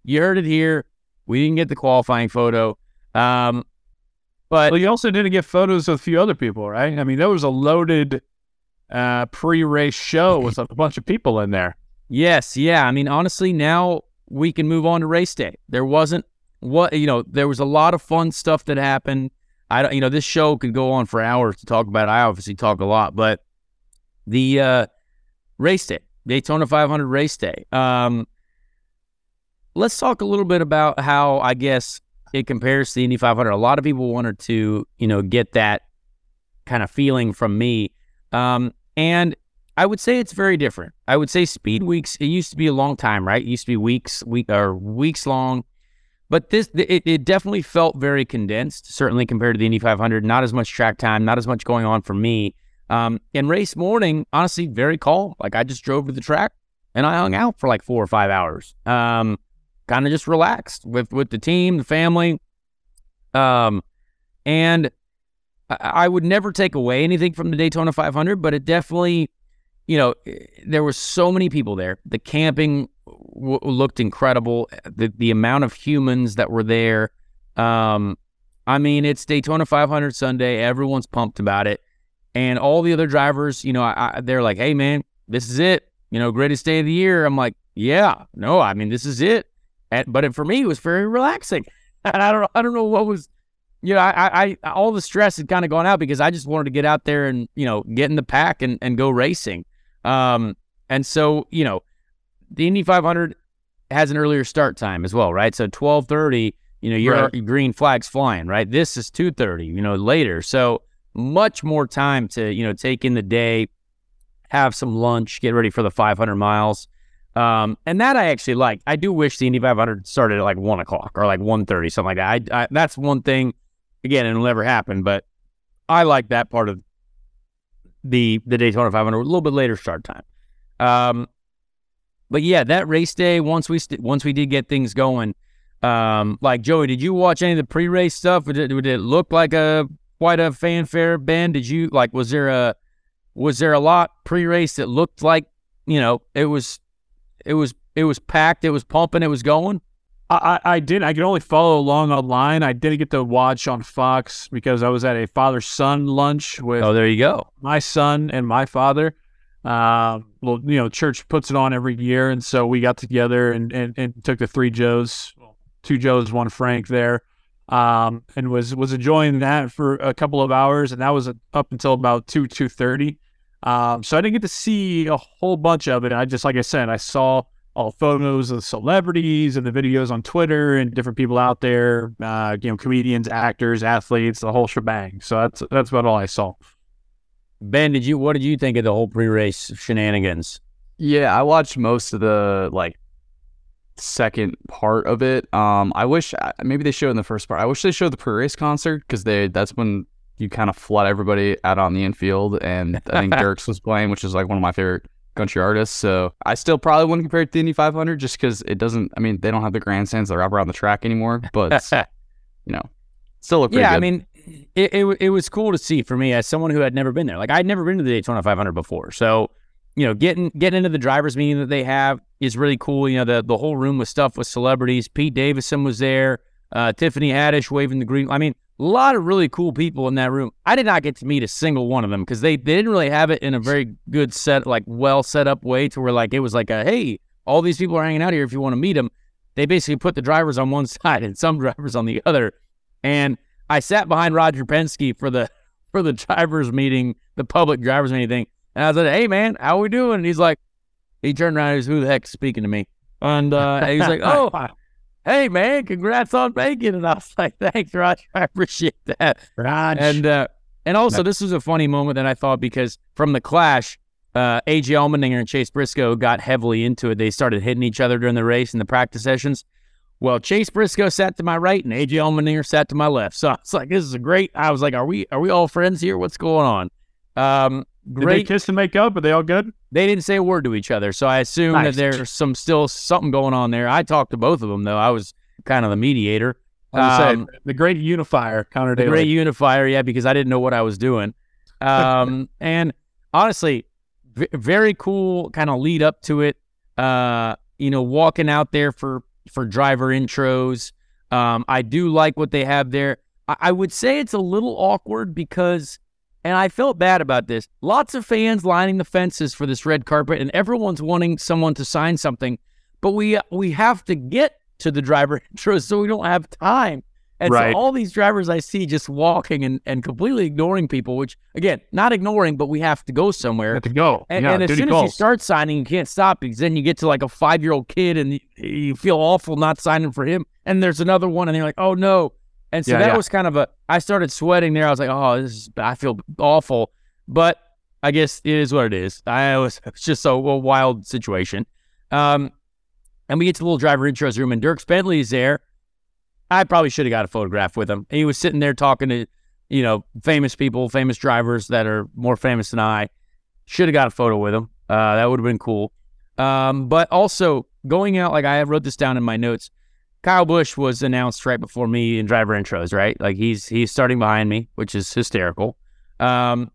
You heard it here. We didn't get the qualifying photo. Um, but well, you also didn't get photos of a few other people, right? I mean, there was a loaded uh, pre-race show with a bunch of people in there. Yes, yeah. I mean, honestly, now we can move on to race day. There wasn't what you know. There was a lot of fun stuff that happened. I don't, you know, this show could go on for hours to talk about. It. I obviously talk a lot, but the uh, race day, Daytona 500 race day. Um, let's talk a little bit about how I guess it compares to the Indy 500. A lot of people wanted to, you know, get that kind of feeling from me. Um, and I would say it's very different. I would say speed weeks, it used to be a long time, right? It used to be weeks, week or weeks long. But this, it, it definitely felt very condensed, certainly compared to the Indy 500. Not as much track time, not as much going on for me. Um, and race morning, honestly, very calm. Like I just drove to the track and I hung out for like four or five hours. Um, kind of just relaxed with with the team, the family. Um, and I, I would never take away anything from the Daytona 500, but it definitely, you know, there were so many people there. The camping w- looked incredible. The the amount of humans that were there. Um, I mean, it's Daytona 500 Sunday. Everyone's pumped about it, and all the other drivers, you know, I, I, they're like, "Hey, man, this is it. You know, greatest day of the year." I'm like, "Yeah, no, I mean, this is it." And, but it, for me, it was very relaxing. And I don't, I don't know what was, you know, I, I, all the stress had kind of gone out because I just wanted to get out there and, you know, get in the pack and, and go racing. Um, and so, you know, the Indy 500 has an earlier start time as well, right? So 12:30, You know, your Right. green flags flying, right? This is 2:30, you know, later. So much more time to, you know, take in the day, have some lunch, get ready for the 500 miles. Um, and that I actually like. I do wish the Indy 500 started at like one o'clock or like 1.30, something like that. I, I, that's one thing. Again, it'll never happen, but I like that part of the the Daytona 500, a little bit later start time. Um, but yeah, that race day once we st- once we did get things going, um, like Joey, did you watch any of the pre-race stuff? Did it, did it look like a quite a fanfare, Ben? Did you like? Was there a was there a lot pre-race that looked like you know it was it was it was packed, it was pumping, it was going? I, I I did. I could only follow along online. I didn't get to watch on Fox because I was at a father son lunch with Oh, there you go. my son and my father. Um, well, you know, church puts it on every year, and so we got together and and, and took the three Joes, two Joes, one Frank there, um, and was was enjoying that for a couple of hours, and that was up until about two two thirty. Um, so I didn't get to see a whole bunch of it. I just, like I said, I saw all photos of celebrities and the videos on Twitter and different people out there, uh, you know, comedians, actors, athletes, the whole shebang. So that's that's about all I saw. Ben, did you what did you think of the whole pre-race shenanigans? Yeah, I watched most of the like second part of it. Um, I wish uh, maybe they showed in the first part. I wish they showed the pre-race concert because they that's when you kind of flood everybody out on the infield, and I think Dierks was playing, which is like one of my favorite country artists. So I still probably wouldn't compare it to the Indy 500 just because it doesn't. I mean, they don't have the grandstands that wrap around the track anymore, but you know, still look pretty yeah, good. I mean, it, it it was cool to see for me as someone who had never been there. Like I'd never been to the Daytona 500 before, so you know, getting getting into the drivers' meeting that they have is really cool. You know, the the whole room was stuffed with celebrities. Pete Davidson was there. Uh, Tiffany Haddish waving the green. I mean, a lot of really cool people in that room. I did not get to meet a single one of them because they, they didn't really have it in a very good set, like well set up way to where like it was like a hey, all these people are hanging out here if you want to meet them. They basically put the drivers on one side and some drivers on the other. And I sat behind Roger Penske for the for the drivers meeting, the public drivers meeting thing. And I said, "Hey man, how we doing?" And he's like, he turned around, and he's who the heck's speaking to me? And uh, he's like, "Oh, hey man, congrats on making." And I was like, "Thanks, Roger, I appreciate that." Raj. And uh, and also, this was a funny moment that I thought because from the clash, uh, AJ Allmendinger and Chase Briscoe got heavily into it. They started hitting each other during the race and the practice sessions. Well, Chase Briscoe sat to my right and AJ Allmendinger sat to my left. So I was like, "This is a great." I was like, "Are we are we all friends here? What's going on?" Um, Did they great. kiss and make up? Are they all good? They didn't say a word to each other, so I assume that there's some still something going on there. I talked to both of them though. I was kind of the mediator. Um, say, the great unifier, Conor the great unifier, yeah, because I didn't know what I was doing. Um, and honestly, v- very cool kind of lead up to it. Uh, you know, walking out there for for driver intros. Um, I do like what they have there. I, I would say it's a little awkward because, and I felt bad about this. Lots of fans lining the fences for this red carpet, and everyone's wanting someone to sign something, but we we have to get to the driver intros, so we don't have time. And Right. so all these drivers I see just walking and, and completely ignoring people, which again, not ignoring, but we have to go somewhere. Have to go. And, yeah, and as soon as you start signing, you can't stop because then you get to like a five year old kid and you, you feel awful not signing for him. And there's another one, and you're like, oh no. And so Yeah, that yeah. was kind of a. I started sweating there. I was like, oh, this is. I feel awful, but I guess it is what it is. I was it's just so a wild situation. Um, and we get to the little driver intros room, and Dierks Bentley's there. I probably should have got a photograph with him. He was sitting there talking to, you know, famous people, famous drivers that are more famous than I. Should have got a photo with him. Uh, that would have been cool. Um, but also going out, like I wrote this down in my notes. Kyle Busch was announced right before me in driver intros, right? Like he's he's starting behind me, which is hysterical. Um,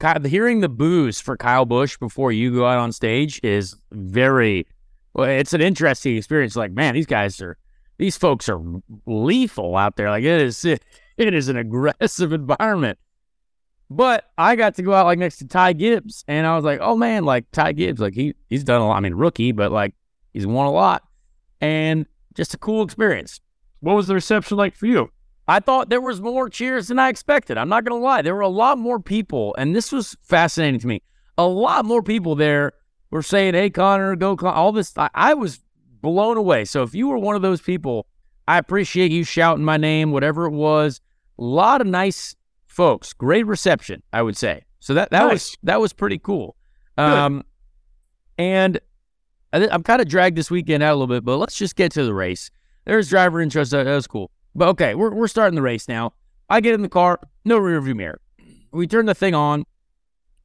Ky- hearing the boos for Kyle Busch before you go out on stage is very well. It's an interesting experience. Like, man, these guys are these folks are lethal out there. Like it is it, it is an aggressive environment. But I got to go out like next to Ty Gibbs, and I was like, oh man, like Ty Gibbs, like he he's done a lot. I mean, rookie, but like he's won a lot, and just a cool experience. What was the reception like for you? I thought there was more cheers than I expected. I'm not gonna lie, there were a lot more people, and this was fascinating to me. A lot more people there were saying, "Hey, Conor, go!" Con-. All this, I, I was blown away. So if you were one of those people I appreciate you shouting my name, whatever it was. A lot of nice folks, great reception, I would say. So that that Nice. was that was pretty cool. Um, and I I'm kind of dragged this weekend out a little bit, but let's just get to the race. There's driver intro, so that was cool. But okay, we're we're starting the race now. I get in the car, no rear view mirror. We turn the thing on.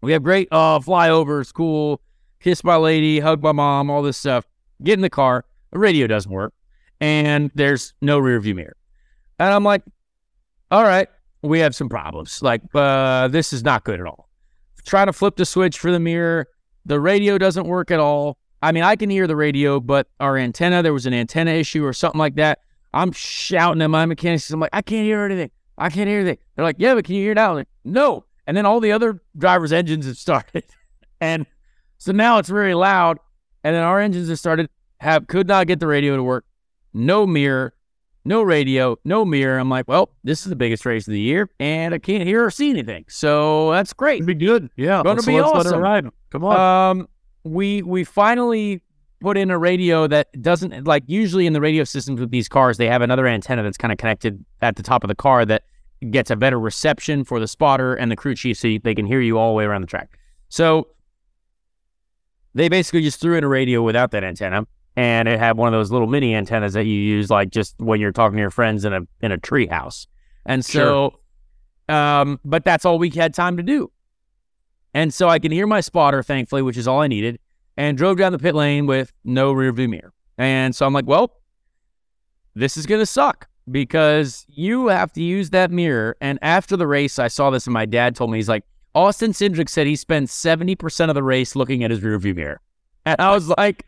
We have great uh flyovers, cool. Kiss my lady, hug my mom, all this stuff. Get in the car. The radio doesn't work, and there's no rear view mirror. And I'm like, all right, we have some problems. Like, uh, this is not good at all. Trying to flip the switch for the mirror. The radio doesn't work at all. I mean, I can hear the radio, but our antenna, there was an antenna issue or something like that. I'm shouting at my mechanics. I'm like, I can't hear anything. I can't hear anything. They're like, yeah, but can you hear it now? Like, no. And then all the other drivers' engines have started. and so now it's very loud. And then our engines have started, have could not get the radio to work. No mirror, no radio, no mirror. I'm like, well, this is the biggest race of the year, and I can't hear or see anything. So that's great. It'd be good. Yeah. Gonna be awesome. ride. Come on. Um, we we finally put in a radio that doesn't like usually in the radio systems with these cars they have another antenna that's kind of connected at the top of the car that gets a better reception for the spotter and the crew chief so they can hear you all the way around the track. So they basically just threw in a radio without that antenna and it had one of those little mini antennas that you use like just when you're talking to your friends in a in a tree house. And so um but that's all we had time to do. And so I can hear my spotter, thankfully, which is all I needed, and drove down the pit lane with no rear view mirror. And so I'm like, well, this is going to suck because you have to use that mirror. And after the race, I saw this, and my dad told me, he's like, Austin Cindric said he spent 70% of the race looking at his rear view mirror. And I was like,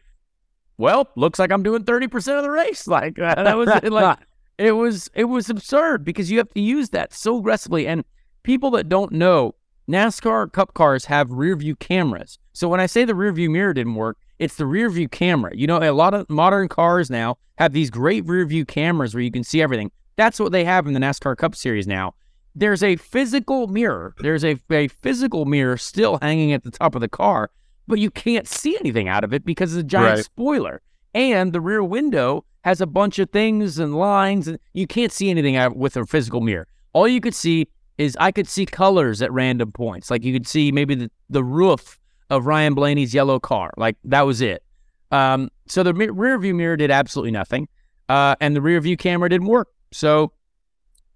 well, looks like I'm doing 30% of the race. Like, that was like, it was, it was absurd because you have to use that so aggressively. And people that don't know, NASCAR Cup cars have rear view cameras. So when I say the rear view mirror didn't work, it's the rear view camera. You know, a lot of modern cars now have these great rear view cameras where you can see everything. That's what they have in the NASCAR Cup Series now. There's a physical mirror. There's a, a physical mirror still hanging at the top of the car, but you can't see anything out of it because it's a giant Right. spoiler. And the rear window has a bunch of things and lines, and you can't see anything out with a physical mirror. All you could see is I could see colors at random points. Like you could see maybe the, the roof of Ryan Blaney's yellow car. Like that was it. Um, so the rear view mirror did absolutely nothing, uh, and the rear view camera didn't work. So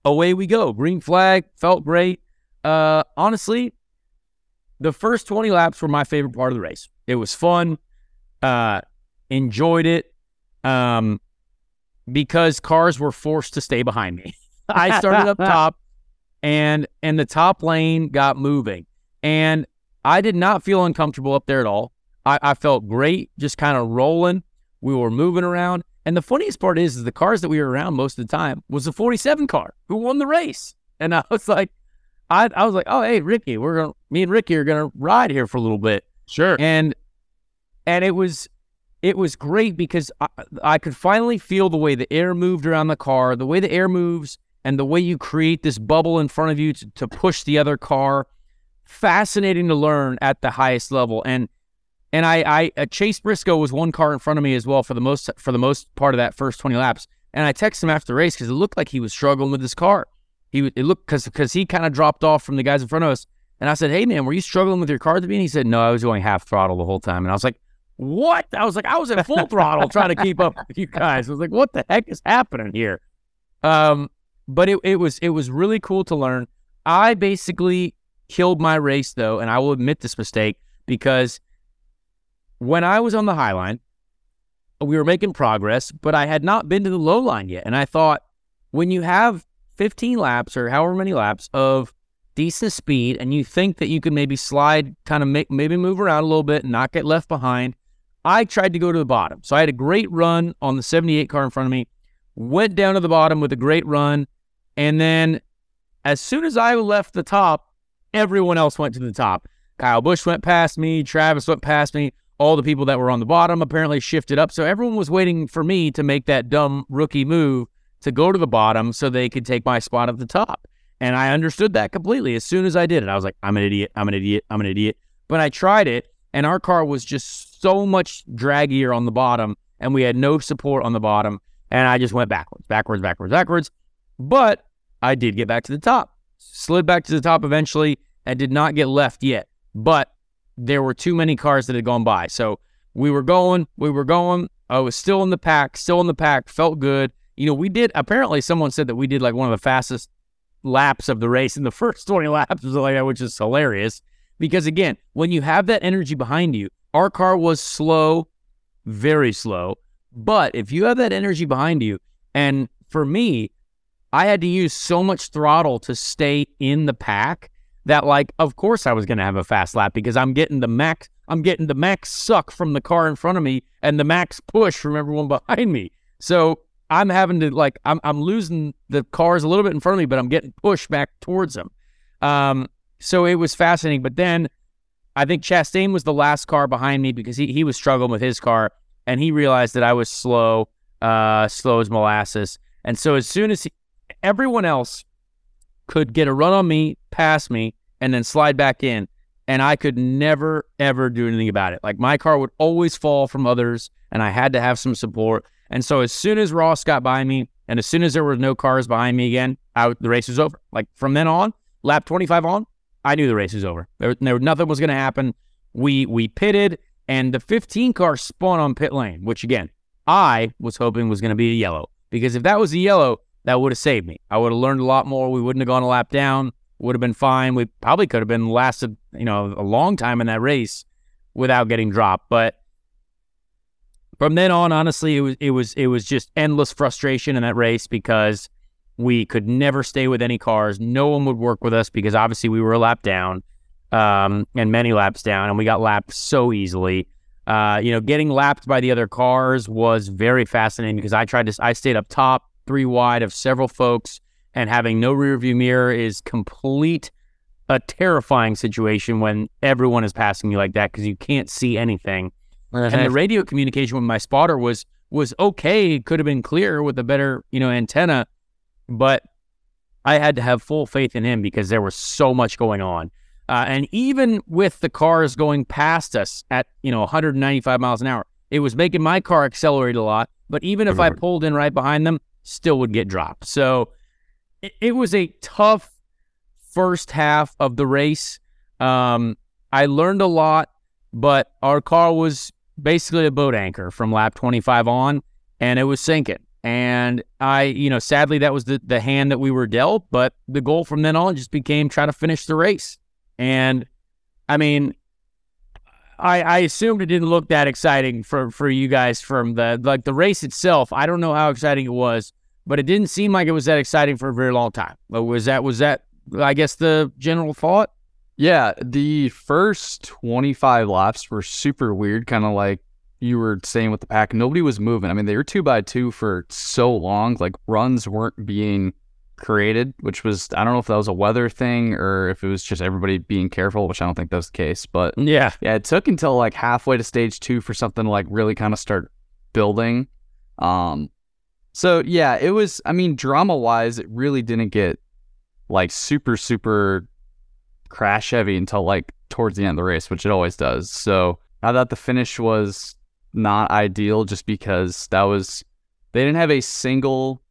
away we go. Green flag felt great. Uh, honestly, the first 20 laps were my favorite part of the race. It was fun. Uh, enjoyed it. Um, because cars were forced to stay behind me. I started up top and and the top lane got moving. And I did not feel uncomfortable up there at all. I, I felt great, just kind of rolling. We were moving around. And the funniest part is, is the cars that we were around most of the time was the 47 car who won the race. And I was like, I, I was like, oh hey Ricky, we're gonna me and Ricky are gonna ride here for a little bit sure. and and it was it was great because I, I could finally feel the way the air moved around the car, the way the air moves, and the way you create this bubble in front of you to, to push the other car. Fascinating to learn at the highest level, and and I, I uh, Chase Briscoe was one car in front of me as well for the most for the most part of that first twenty laps, and I texted him after the race because it looked like he was struggling with his car. He it looked because because he kind of dropped off from the guys in front of us, and I said, "Hey man, were you struggling with your car to be?" And he said, "No, I was going half throttle the whole time." And I was like, "What?" I was like, "I was at full throttle trying to keep up with you guys." I was like, "What the heck is happening here?" Um, but it it was it was really cool to learn. I basically killed my race though, and I will admit this mistake because when I was on the high line, we were making progress, but I had not been to the low line yet, and I thought when you have 15 laps or however many laps of decent speed and you think that you can maybe slide, kind of make maybe move around a little bit and not get left behind. I tried to go to the bottom. So I had a great run on the 78 car in front of me, went down to the bottom with a great run, and then as soon as I left the top, everyone else went to the top. Kyle Busch went past me, Travis went past me, all the people that were on the bottom apparently shifted up. So everyone was waiting for me to make that dumb rookie move to go to the bottom so they could take my spot at the top. And I understood that completely. As soon as I did it, I was like, I'm an idiot. I'm an idiot. I'm an idiot. But I tried it, and our car was just so much draggier on the bottom, and we had no support on the bottom. and I just went backwards, backwards, backwards, backwards. But I did get back to the top, slid back to the top eventually, and did not get left yet. But there were too many cars that had gone by. So we were going, we were going. I was still in the pack, still in the pack, felt good. You know, we did, apparently, someone said that we did like one of the fastest laps of the race in the first 20 laps, like that, which is hilarious. Because again, when you have that energy behind you, our car was slow, very slow. But if you have that energy behind you, and for me, I had to use so much throttle to stay in the pack that, like, of course I was going to have a fast lap because I'm getting the max, I'm getting the max suck from the car in front of me and the max push from everyone behind me. So I'm having to like, I'm I'm losing the cars a little bit in front of me, but I'm getting pushed back towards them. Um, so it was fascinating. But then I think Chastain was the last car behind me because he he was struggling with his car and he realized that I was slow, uh, slow as molasses. And so as soon as he, everyone else could get a run on me, pass me, and then slide back in, and I could never ever do anything about it. Like my car would always fall from others, and I had to have some support. And so as soon as Ross got by me, and as soon as there were no cars behind me again, I, the race was over. Like from then on, lap 25 on, I knew the race was over. There, there nothing was going to happen. We we pitted and the 15 car spun on pit lane, which again, I was hoping was going to be a yellow because if that was a yellow, that would have saved me. I would have learned a lot more. We wouldn't have gone a lap down. Would have been fine. We probably could have been lasted, you know, a long time in that race without getting dropped. But from then on, honestly, it was it was it was just endless frustration in that race because we could never stay with any cars. No one would work with us because obviously we were a lap down um, and many laps down, and we got lapped so easily. Uh, you know, getting lapped by the other cars was very fascinating because I tried to, I stayed up top, three wide of several folks, and having no rear view mirror is complete a terrifying situation when everyone is passing you like that because you can't see anything. And the radio communication with my spotter was was okay. It could have been clearer with a better, you know, antenna, but I had to have full faith in him because there was so much going on. Uh, and even with the cars going past us at you know 195 miles an hour, it was making my car accelerate a lot. But even if I pulled in right behind them, still would get dropped. So it, it was a tough first half of the race. Um, I learned a lot, but our car was basically a boat anchor from lap 25 on, and it was sinking. And I, you know, sadly that was the the hand that we were dealt. But the goal from then on just became try to finish the race. And I mean, I, I assumed it didn't look that exciting for, for you guys from the like the race itself. I don't know how exciting it was, but it didn't seem like it was that exciting for a very long time. But was that was that I guess the general thought? Yeah, the first 25 laps were super weird, kind of like you were saying with the pack. Nobody was moving. I mean, they were two by two for so long. Like runs weren't being created, which was I don't know if that was a weather thing or if it was just everybody being careful, which I don't think that's the case. But yeah, yeah, it took until like halfway to stage two for something to like really kind of start building. Um, so yeah, it was. I mean, drama wise, it really didn't get like super super crash heavy until like towards the end of the race, which it always does. So I thought the finish was not ideal just because that was they didn't have a single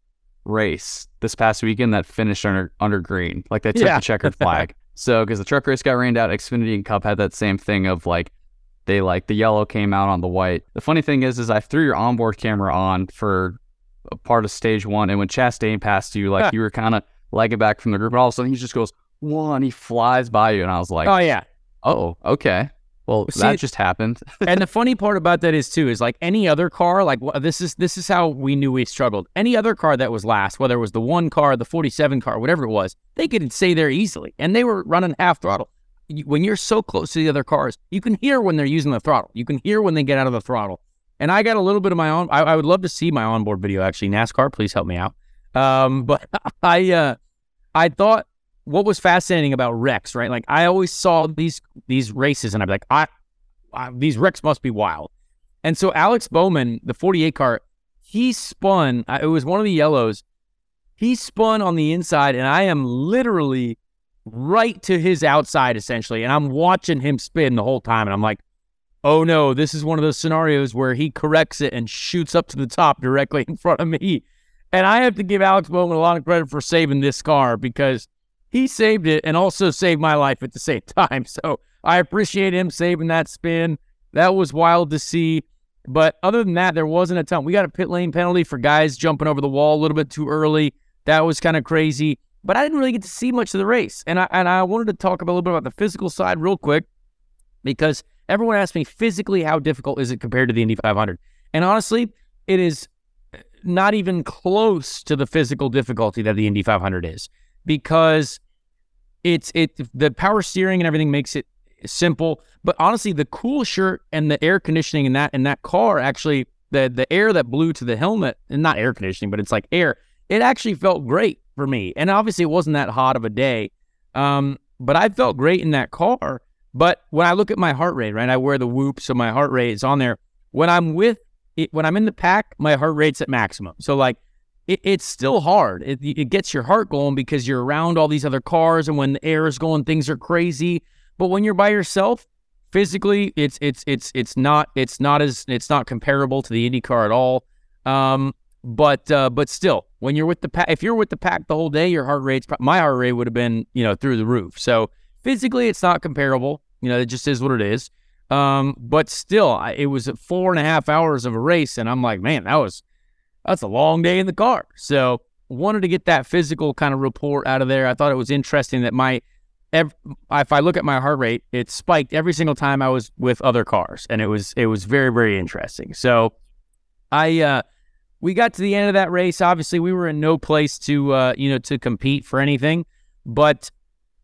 race this past weekend that finished under under green. Like they took Yeah. the checkered flag. So because the truck race got rained out, Xfinity and Cup had that same thing of like they like the yellow came out on the white. The funny thing is, is I threw your onboard camera on for a part of stage one, and when Chastain passed you, like you were kind of legging back from the group, and all of a sudden he just goes one, he flies by you, and I was like, oh yeah. oh, okay, well See- that just happened. and the funny part about that is too is like any other car like this is this is how we knew we struggled. Any other car that was last whether it was the one car the 47 car whatever it was they could stay there easily and they were running half throttle. When you're so close to the other cars you can hear when they're using the throttle. You can hear when they get out of the throttle. And i got a little bit of my own i, I would love to see my onboard video actually. Nascar please help me out. Um, but i uh i thought what was fascinating about wrecks, right? Like I always saw these these races, and be like, I, I these wrecks must be wild. And so Alex Bowman, the 48 car, he spun. It was one of the yellows. He spun on the inside, and I am literally right to his outside essentially, and I'm watching him spin the whole time, and I'm like, oh no, this is one of those scenarios where he corrects it and shoots up to the top directly in front of me. And I have to give Alex Bowman a lot of credit for saving this car because he saved it and also saved my life at the same time. So I appreciate him saving that spin. That was wild to see. But other than that, there wasn't a ton. We got a pit lane penalty for guys jumping over the wall a little bit too early. That was kind of crazy. But I didn't really get to see much of the race. And I and I wanted to talk a little bit about the physical side real quick because everyone asked me physically how difficult is it compared to the Indy 500. And honestly, it is uh, not even close to the physical difficulty that the Indy 500 is because it's it the power steering and everything makes it simple. But honestly, the cool shirt and the air conditioning in that in that car actually the the air that blew to the helmet and not air conditioning, but it's like air. It actually felt great for me, and obviously it wasn't that hot of a day. Um, but I felt great in that car. But when I look at my heart rate, right, I wear the whoop, so my heart rate is on there. When I'm with it, when I'm in the pack, my heart rate's at maximum. So like it, it's still hard. It, it gets your heart going because you're around all these other cars, and when the air is going, things are crazy. But when you're by yourself, physically, it's it's it's it's not it's not as it's not comparable to the Indy car at all. Um, but uh, but still, when you're with the pack, if you're with the pack the whole day, your heart rate's my heart rate would have been you know through the roof. So physically, it's not comparable. You know, it just is what it is. Um, but still, it was four and a half hours of a race, and I'm like, man, that was that's a long day in the car. So wanted to get that physical kind of report out of there. I thought it was interesting that my if I look at my heart rate, it spiked every single time I was with other cars, and it was it was very very interesting. So I uh, we got to the end of that race. Obviously, we were in no place to uh, you know to compete for anything, but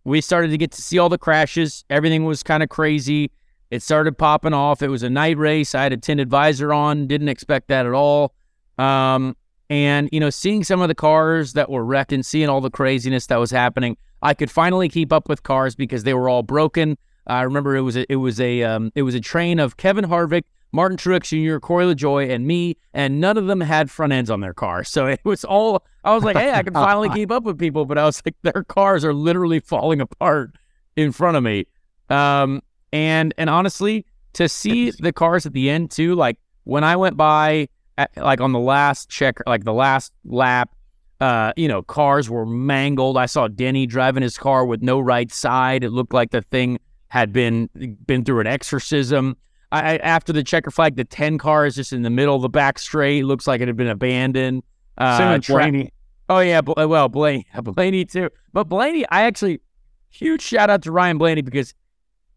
we started to get to see all the crashes. Everything was kind of crazy. It started popping off. It was a night race. I had a tinted visor on. Didn't expect that at all. Um, and, you know, seeing some of the cars that were wrecked and seeing all the craziness that was happening, I could finally keep up with cars because they were all broken. I remember it was a, it was a um, it was a train of Kevin Harvick, Martin Truex Jr., Corey LaJoie, and me, and none of them had front ends on their cars. So it was all I was like, hey, I can finally keep up with people, but I was like, their cars are literally falling apart in front of me. Um, and and honestly, to see the cars at the end too, like when I went by like on the last check, like the last lap, uh, you know, cars were mangled. I saw Denny driving his car with no right side. It looked like the thing had been been through an exorcism. I, after the checker flag, the ten car is just in the middle of the back straight. Looks like it had been abandoned. Uh, Blaney. Oh yeah, well Blaney, Blaney too. But Blaney, I actually huge shout out to Ryan Blaney because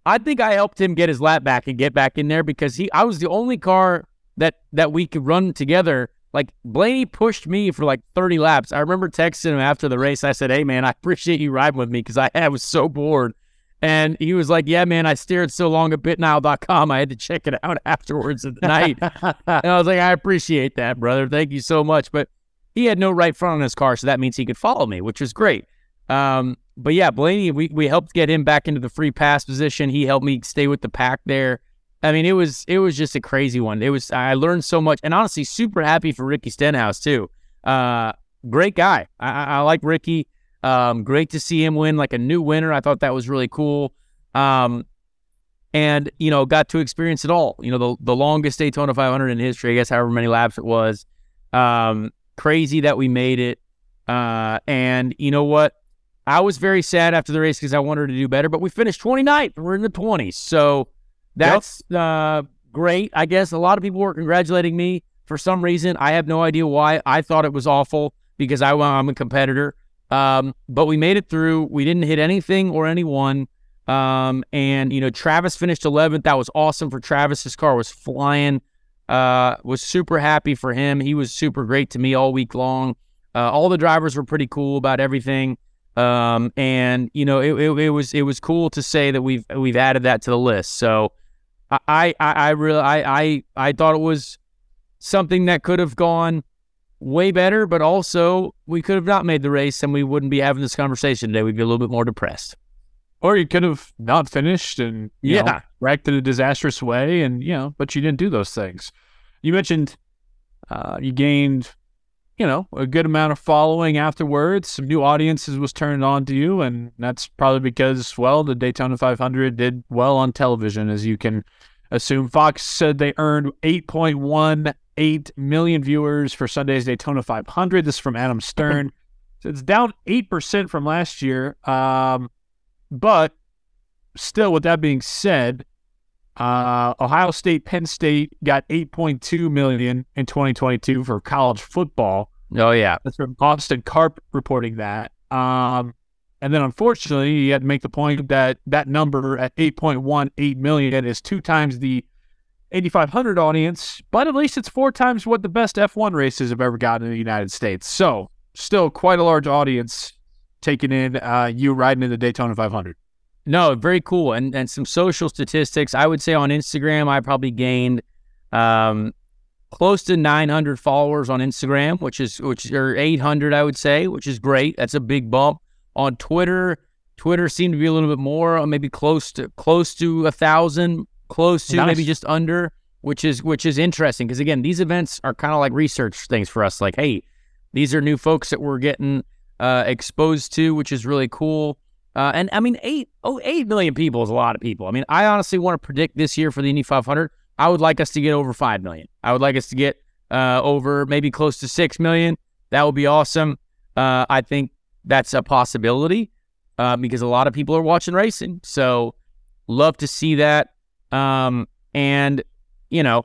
I think I helped him get his lap back and get back in there because he I was the only car that that we could run together. Like Blaney pushed me for like 30 laps. I remember texting him after the race. I said, "Hey man, I appreciate you riding with me because I, I was so bored." And he was like, "Yeah, man, I stared so long at BitNile.com. I had to check it out afterwards at night." and I was like, "I appreciate that, brother. Thank you so much." But he had no right front on his car, so that means he could follow me, which was great. Um, but yeah, Blaney, we, we helped get him back into the free pass position. He helped me stay with the pack there. I mean, it was it was just a crazy one. It was I learned so much, and honestly, super happy for Ricky Stenhouse too. Uh, great guy. I, I like Ricky. Um, great to see him win like a new winner. I thought that was really cool. Um, and you know, got to experience it all. You know, the the longest Daytona 500 in history. I guess however many laps it was. Um, crazy that we made it. Uh, and you know what? I was very sad after the race because I wanted to do better, but we finished 29th. We're in the 20s. So that's yep. uh, great. I guess a lot of people were congratulating me for some reason. I have no idea why. I thought it was awful because I, I'm a competitor. Um, but we made it through. We didn't hit anything or anyone. Um, and, you know, Travis finished 11th. That was awesome for Travis. His car was flying. Uh, was super happy for him. He was super great to me all week long. Uh, all the drivers were pretty cool about everything. Um, and you know, it, it, it, was it was cool to say that we've we've added that to the list. So I, I, I really, I, I, I thought it was something that could have gone way better, but also we could have not made the race and we wouldn't be having this conversation today. We'd be a little bit more depressed. Or you could have not finished and yeah, know, wrecked in a disastrous way, and you know, but you didn't do those things. You mentioned uh, you gained, you know, a good amount of following afterwards. Some new audiences was turned on to you, and that's probably because, well, the Daytona 500 did well on television, as you can assume. Fox said they earned 8.18 million viewers for Sunday's Daytona 500. This is from Adam Stern. so it's down 8% from last year. Um, but still, with that being said, uh, Ohio State, Penn State got 8.2 million in 2022 for college football. Oh yeah, That's from Austin Karp reporting that. Um, and then unfortunately, you had to make the point that that number at 8.18 million is two times the 8,500 audience, but at least it's four times what the best F1 races have ever gotten in the United States. So still quite a large audience taking in uh, you riding in the Daytona 500. No, very cool. And and some social statistics. I would say on Instagram, I probably gained um, close to 900 followers on Instagram, which is which or 800, I would say, which is great. That's a big bump. On Twitter, Twitter seemed to be a little bit more, uh, maybe close to close to a thousand, close to Nice. maybe just under, which is which is interesting because again, these events are kind of like research things for us. Like, hey, these are new folks that we're getting uh, exposed to, which is really cool. Uh, and I mean, eight oh eight million people is a lot of people. I mean, I honestly want to predict this year for the Indy 500. I would like us to get over five million. I would like us to get uh, over maybe close to six million. That would be awesome. Uh, I think that's a possibility uh, because a lot of people are watching racing. So, love to see that. Um, and you know,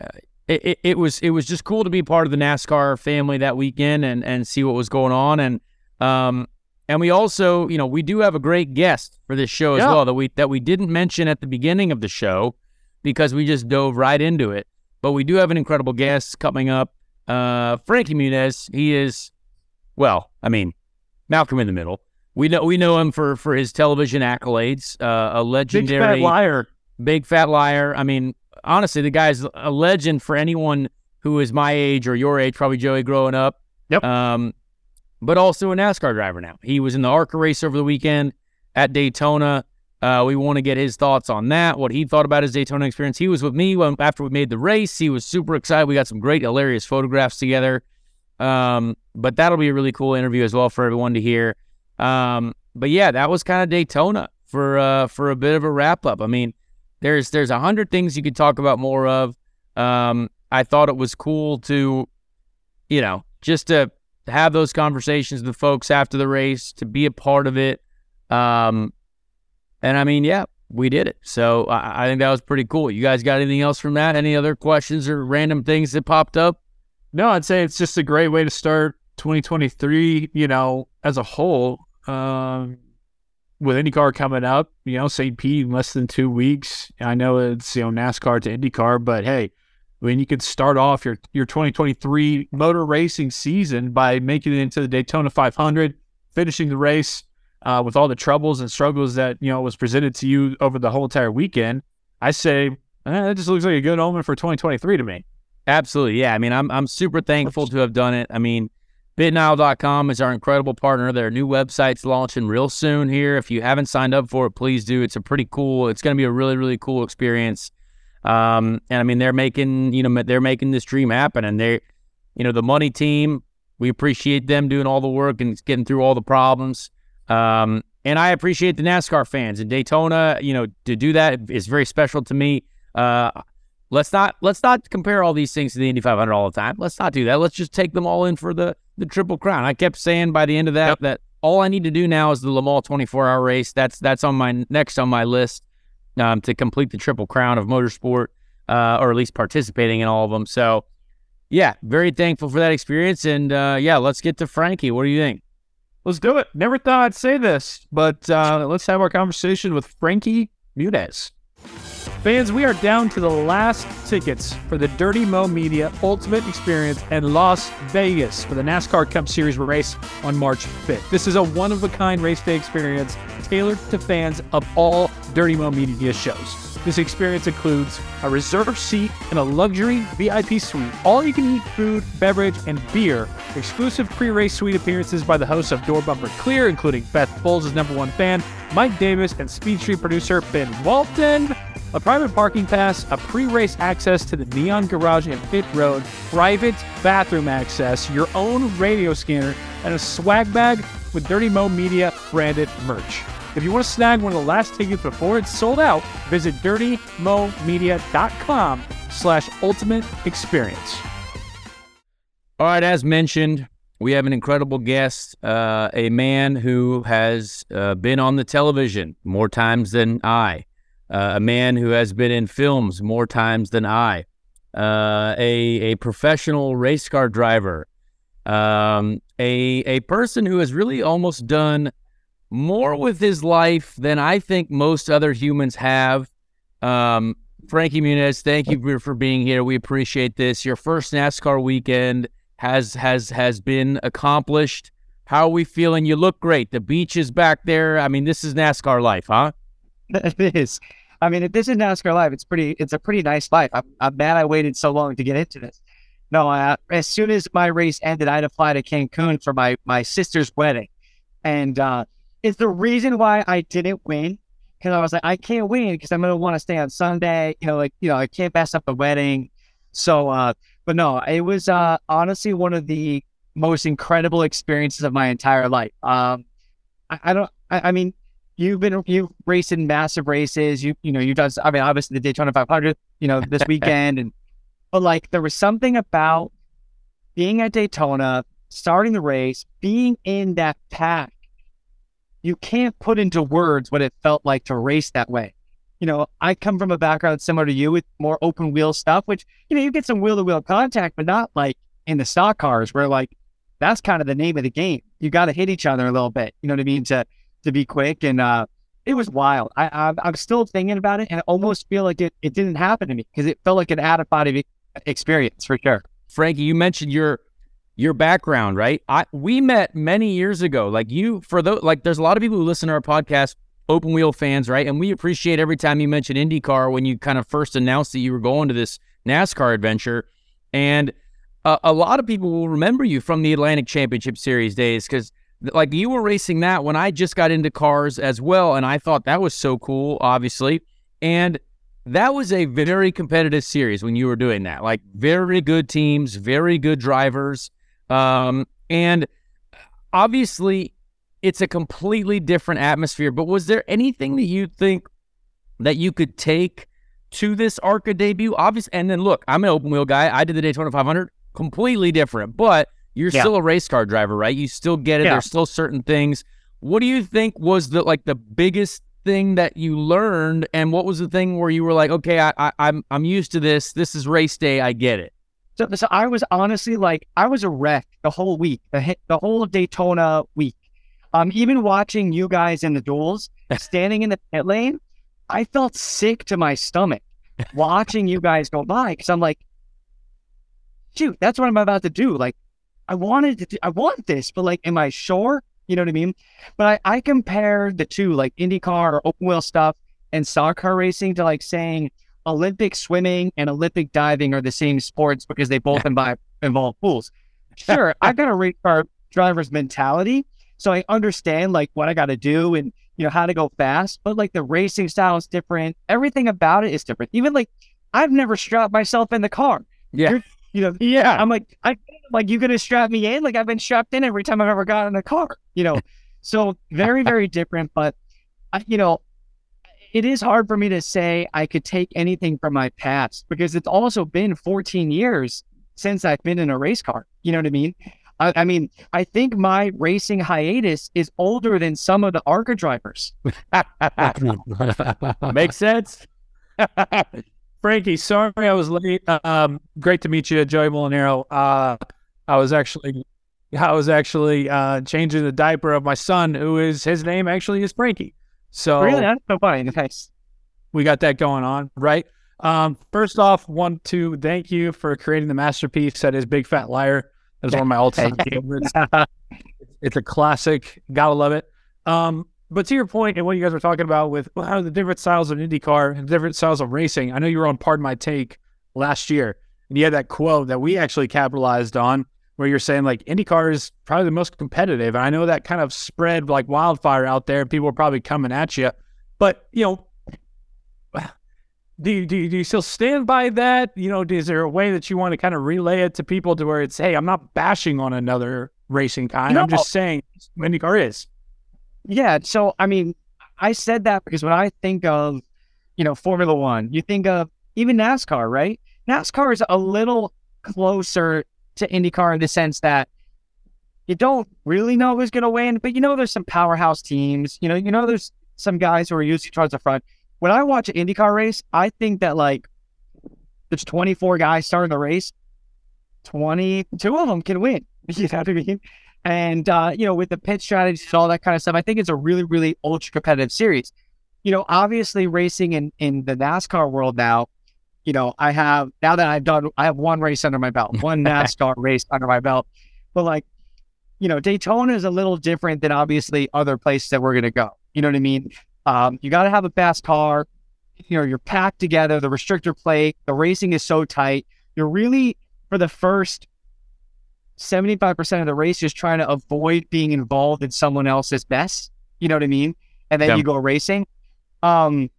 uh, it, it, it was it was just cool to be part of the NASCAR family that weekend and and see what was going on and um and we also you know we do have a great guest for this show as Yeah. well that we that we didn't mention at the beginning of the show because we just dove right into it but we do have an incredible guest coming up uh Frankie Muniz he is well I mean Malcolm in the Middle we know we know him for for his television accolades uh, a Big legendary fat liar. big fat liar. I mean, honestly, the guy's a legend for anyone who is my age or your age, probably Joey growing up. Yep. Um, but also a NASCAR driver now. He was in the ARCA race over the weekend at Daytona. Uh, we want to get his thoughts on that, what he thought about his Daytona experience. He was with me when, after we made the race. He was super excited. We got some great, hilarious photographs together. Um, but that'll be a really cool interview as well for everyone to hear. Um, but yeah, that was kind of Daytona for uh, for a bit of a wrap up. I mean, there's there's a hundred things you could talk about more of. Um, I thought it was cool to, you know, just to have those conversations with folks after the race, to be a part of it. Um, and I mean, yeah, we did it. So I, I think that was pretty cool. You guys got anything else from that? Any other questions or random things that popped up? No, I'd say it's just a great way to start 2023, you know, as a whole. Um, with IndyCar coming up, you know, St. Pete in less than two weeks. I know it's, you know, NASCAR to IndyCar, but hey, I mean, you could start off your, your 2023 motor racing season by making it into the Daytona 500, finishing the race uh, with all the troubles and struggles that, you know, was presented to you over the whole entire weekend. I say, eh, that just looks like a good omen for 2023 to me. Absolutely. Yeah. I mean, I'm I'm super thankful to have done it. I mean, BitNile.com is our incredible partner. Their new website's launching real soon here. If you haven't signed up for it, please do. It's a pretty cool, it's going to be a really, really cool experience. Um, and I mean, they're making, you know, they're making this dream happen. And they're, you know, the money team, we appreciate them doing all the work and getting through all the problems. Um, and I appreciate the NASCAR fans in Daytona. You know, to do that is very special to me. Uh, let's not let's not compare all these things to the Indy 500 all the time. Let's not do that. Let's just take them all in for the the Triple Crown. I kept saying by the end of that that all I need to do now is the Le Mans 24 hour race. That's that's on my next on my list um, to complete the Triple Crown of motorsport, uh, or at least participating in all of them. So, yeah, very thankful for that experience. And uh, yeah, let's get to Frankie. What do you think? Let's do it. Never thought I'd say this, but uh, let's have our conversation with Frankie Muniz. Fans, we are down to the last tickets for the Dirty Mo Media Ultimate Experience in Las Vegas for the NASCAR Cup Series race on March 5th. This is a one of a kind race day experience tailored to fans of all Dirty Mo Media shows. This experience includes a reserved seat in a luxury VIP suite, all you can eat food, beverage, and beer, exclusive pre race suite appearances by the hosts of Door Bumper Clear, including Beth Bowles' number one fan, Mike Davis, and Speed Street producer Ben Walton, a private parking pass, a pre race access to the Neon Garage and Pit Road, private bathroom access, your own radio scanner, and a swag bag with Dirty Mo Media branded merch. If you want to snag one of the last tickets before it's sold out, visit dirtymomedia.com slash ultimate experience. All right, as mentioned, we have an incredible guest, uh, a man who has uh, been on the television more times than I, uh, a man who has been in films more times than I, uh, a a professional race car driver, um, a a person who has really almost done more with his life than I think most other humans have. Um, Frankie Muniz, thank you for, for being here. We appreciate this. Your first NASCAR weekend has has has been accomplished. How are we feeling? You look great. The beach is back there. I mean, this is NASCAR life, huh? It is. I mean, if this is NASCAR life, it's pretty. It's a pretty nice life. I'm, I'm mad I waited so long to get into this. No, uh, as soon as my race ended, I had to fly to Cancun for my my sister's wedding, and uh, it's the reason why I didn't win because I was like, I can't win because I'm gonna want to stay on Sunday. You know, like you know, I can't mess up the wedding. So, uh, but no, it was uh, honestly one of the most incredible experiences of my entire life. Um, I, I don't. I, I mean, you've been you've raced in massive races. You you know you've done. I mean, obviously the Daytona 500. You know this weekend, and but like there was something about being at Daytona, starting the race, being in that pack. You can't put into words what it felt like to race that way. You know, I come from a background similar to you with more open wheel stuff, which you know you get some wheel to wheel contact, but not like in the stock cars where like that's kind of the name of the game. You got to hit each other a little bit. You know what I mean to to be quick and uh it was wild. I, I I'm still thinking about it and I almost feel like it, it didn't happen to me because it felt like an out of body experience for sure. Frankie, you mentioned your your background, right? I we met many years ago. Like you, for those, like there's a lot of people who listen to our podcast, open wheel fans, right? And we appreciate every time you mention IndyCar when you kind of first announced that you were going to this NASCAR adventure, and uh, a lot of people will remember you from the Atlantic Championship Series days because like you were racing that when I just got into cars as well, and I thought that was so cool, obviously, and that was a very competitive series when you were doing that. Like very good teams, very good drivers. Um, and obviously, it's a completely different atmosphere. But was there anything that you think that you could take to this ARCA debut? Obviously, and then look, I'm an open wheel guy. I did the Daytona 500, completely different. But you're Yeah. still a race car driver, right? You still get it. Yeah. There's still certain things. What do you think was the like the biggest thing that you learned, and what was the thing where you were like, okay, I, I I'm I'm used to this. This is race day. I get it. So, so I was honestly like, I was a wreck the whole week, the the whole of Daytona week. Um, even watching you guys in the duels, standing in the pit lane, I felt sick to my stomach watching you guys go by because I'm like, shoot, that's what I'm about to do. Like, I wanted to, do, I want this, but like, am I sure? You know what I mean? But I, I compare the two, like IndyCar or open wheel stuff and stock car racing, to like saying Olympic swimming and Olympic diving are the same sports because they both involve, involve pools. Sure, I got a race car driver's mentality, so I understand like what I got to do and you know how to go fast. But like the racing style is different. Everything about it is different. Even like I've never strapped myself in the car. Yeah. You're- you know, Yeah. I'm like, I like you're gonna strap me in? Like I've been strapped in every time I've ever gotten in a car. You know, so very very different. But I, you know, it is hard for me to say I could take anything from my past because it's also been 14 years since I've been in a race car. You know what I mean? I, I mean, I think my racing hiatus is older than some of the ARCA drivers. Makes sense. Frankie, sorry I was late. Um, great to meet you, Joey Molinaro. Uh, I was actually, I was actually uh, changing the diaper of my son, who is his name actually is Frankie. So Really, that's so funny. Nice. we got that going on, right? Um, first off, want to thank you for creating the masterpiece that is Big Fat Liar. That's one of my all-time favorites. It's a classic. Gotta love it. Um, but to your point and what you guys were talking about with wow, the different styles of IndyCar and different styles of racing, I know you were on Pardon My Take last year, and you had that quote that we actually capitalized on, where you're saying like IndyCar is probably the most competitive, and I know that kind of spread like wildfire out there. People are probably coming at you, but you know, do you, do you, do you still stand by that? You know, is there a way that you want to kind of relay it to people to where it's, hey, I'm not bashing on another racing kind. Know- I'm just saying IndyCar is. Yeah. So, I mean, I said that because when I think of, you know, Formula One, you think of even NASCAR, right? NASCAR is a little closer to IndyCar in the sense that you don't really know who's going to win, but you know, there's some powerhouse teams. You know, you know, there's some guys who are usually towards the front. When I watch an IndyCar race, I think that like there's 24 guys starting the race, 22 of them can win. You know what I mean? And uh, you know, with the pit strategies and all that kind of stuff, I think it's a really, really ultra competitive series. You know, obviously racing in in the NASCAR world now, you know, I have now that I've done I have one race under my belt, one NASCAR race under my belt. But like, you know, Daytona is a little different than obviously other places that we're gonna go. You know what I mean? Um, you gotta have a fast car, you know, you're packed together, the restrictor plate, the racing is so tight. You're really for the first 75% of the race just trying to avoid being involved in someone else's mess. You know what I mean? And then Yeah. you go racing. Um,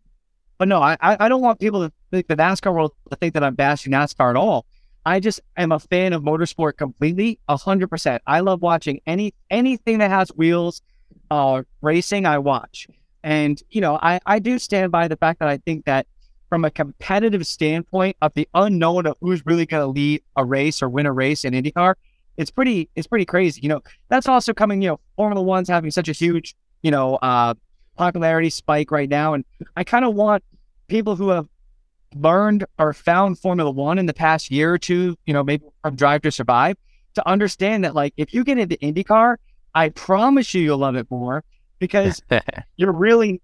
but no, I, I don't want people to the NASCAR world to think that I'm bashing NASCAR at all. I just am a fan of motorsport completely, hundred percent. I love watching any anything that has wheels, uh, racing. I watch, and you know, I I do stand by the fact that I think that from a competitive standpoint of the unknown of who's really going to lead a race or win a race in IndyCar, it's pretty it's pretty crazy. You know, that's also coming. You know, Formula One's having such a huge you know uh, popularity spike right now, and I kind of want people who have learned or found Formula One in the past year or two, you know, maybe from Drive to Survive, to understand that like if you get into IndyCar, I promise you you'll love it more because you're really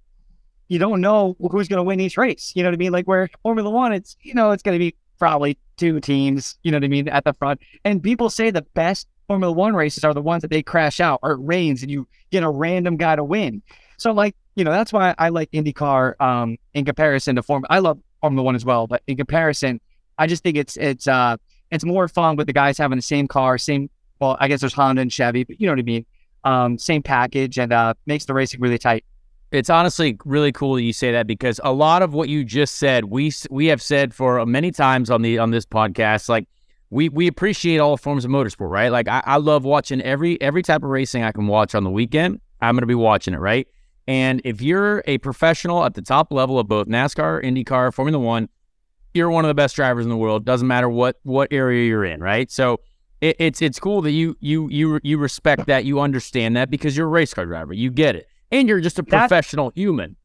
you don't know who's going to win each race. You know what I mean? Like where Formula One, it's you know it's going to be probably two teams. You know what I mean at the front, and people say the best Formula One races are the ones that they crash out or it rains and you get a random guy to win. So like you know that's why I like IndyCar um, in comparison to Formula. I love Formula One as well, but in comparison, I just think it's it's uh it's more fun with the guys having the same car, same. Well, I guess there's Honda and Chevy, but you know what I mean. Um, same package and uh, makes the racing really tight. It's honestly really cool that you say that because a lot of what you just said, we we have said for many times on the on this podcast. Like we we appreciate all forms of motorsport, right? Like I, I love watching every every type of racing I can watch on the weekend. I'm to be watching it, right? And if you're a professional at the top level of both NASCAR, IndyCar, Formula One, you're one of the best drivers in the world. Doesn't matter what what area you're in, right? So it, it's it's cool that you you you you respect that, you understand that because you're a race car driver, you get it, and you're just a That- professional human.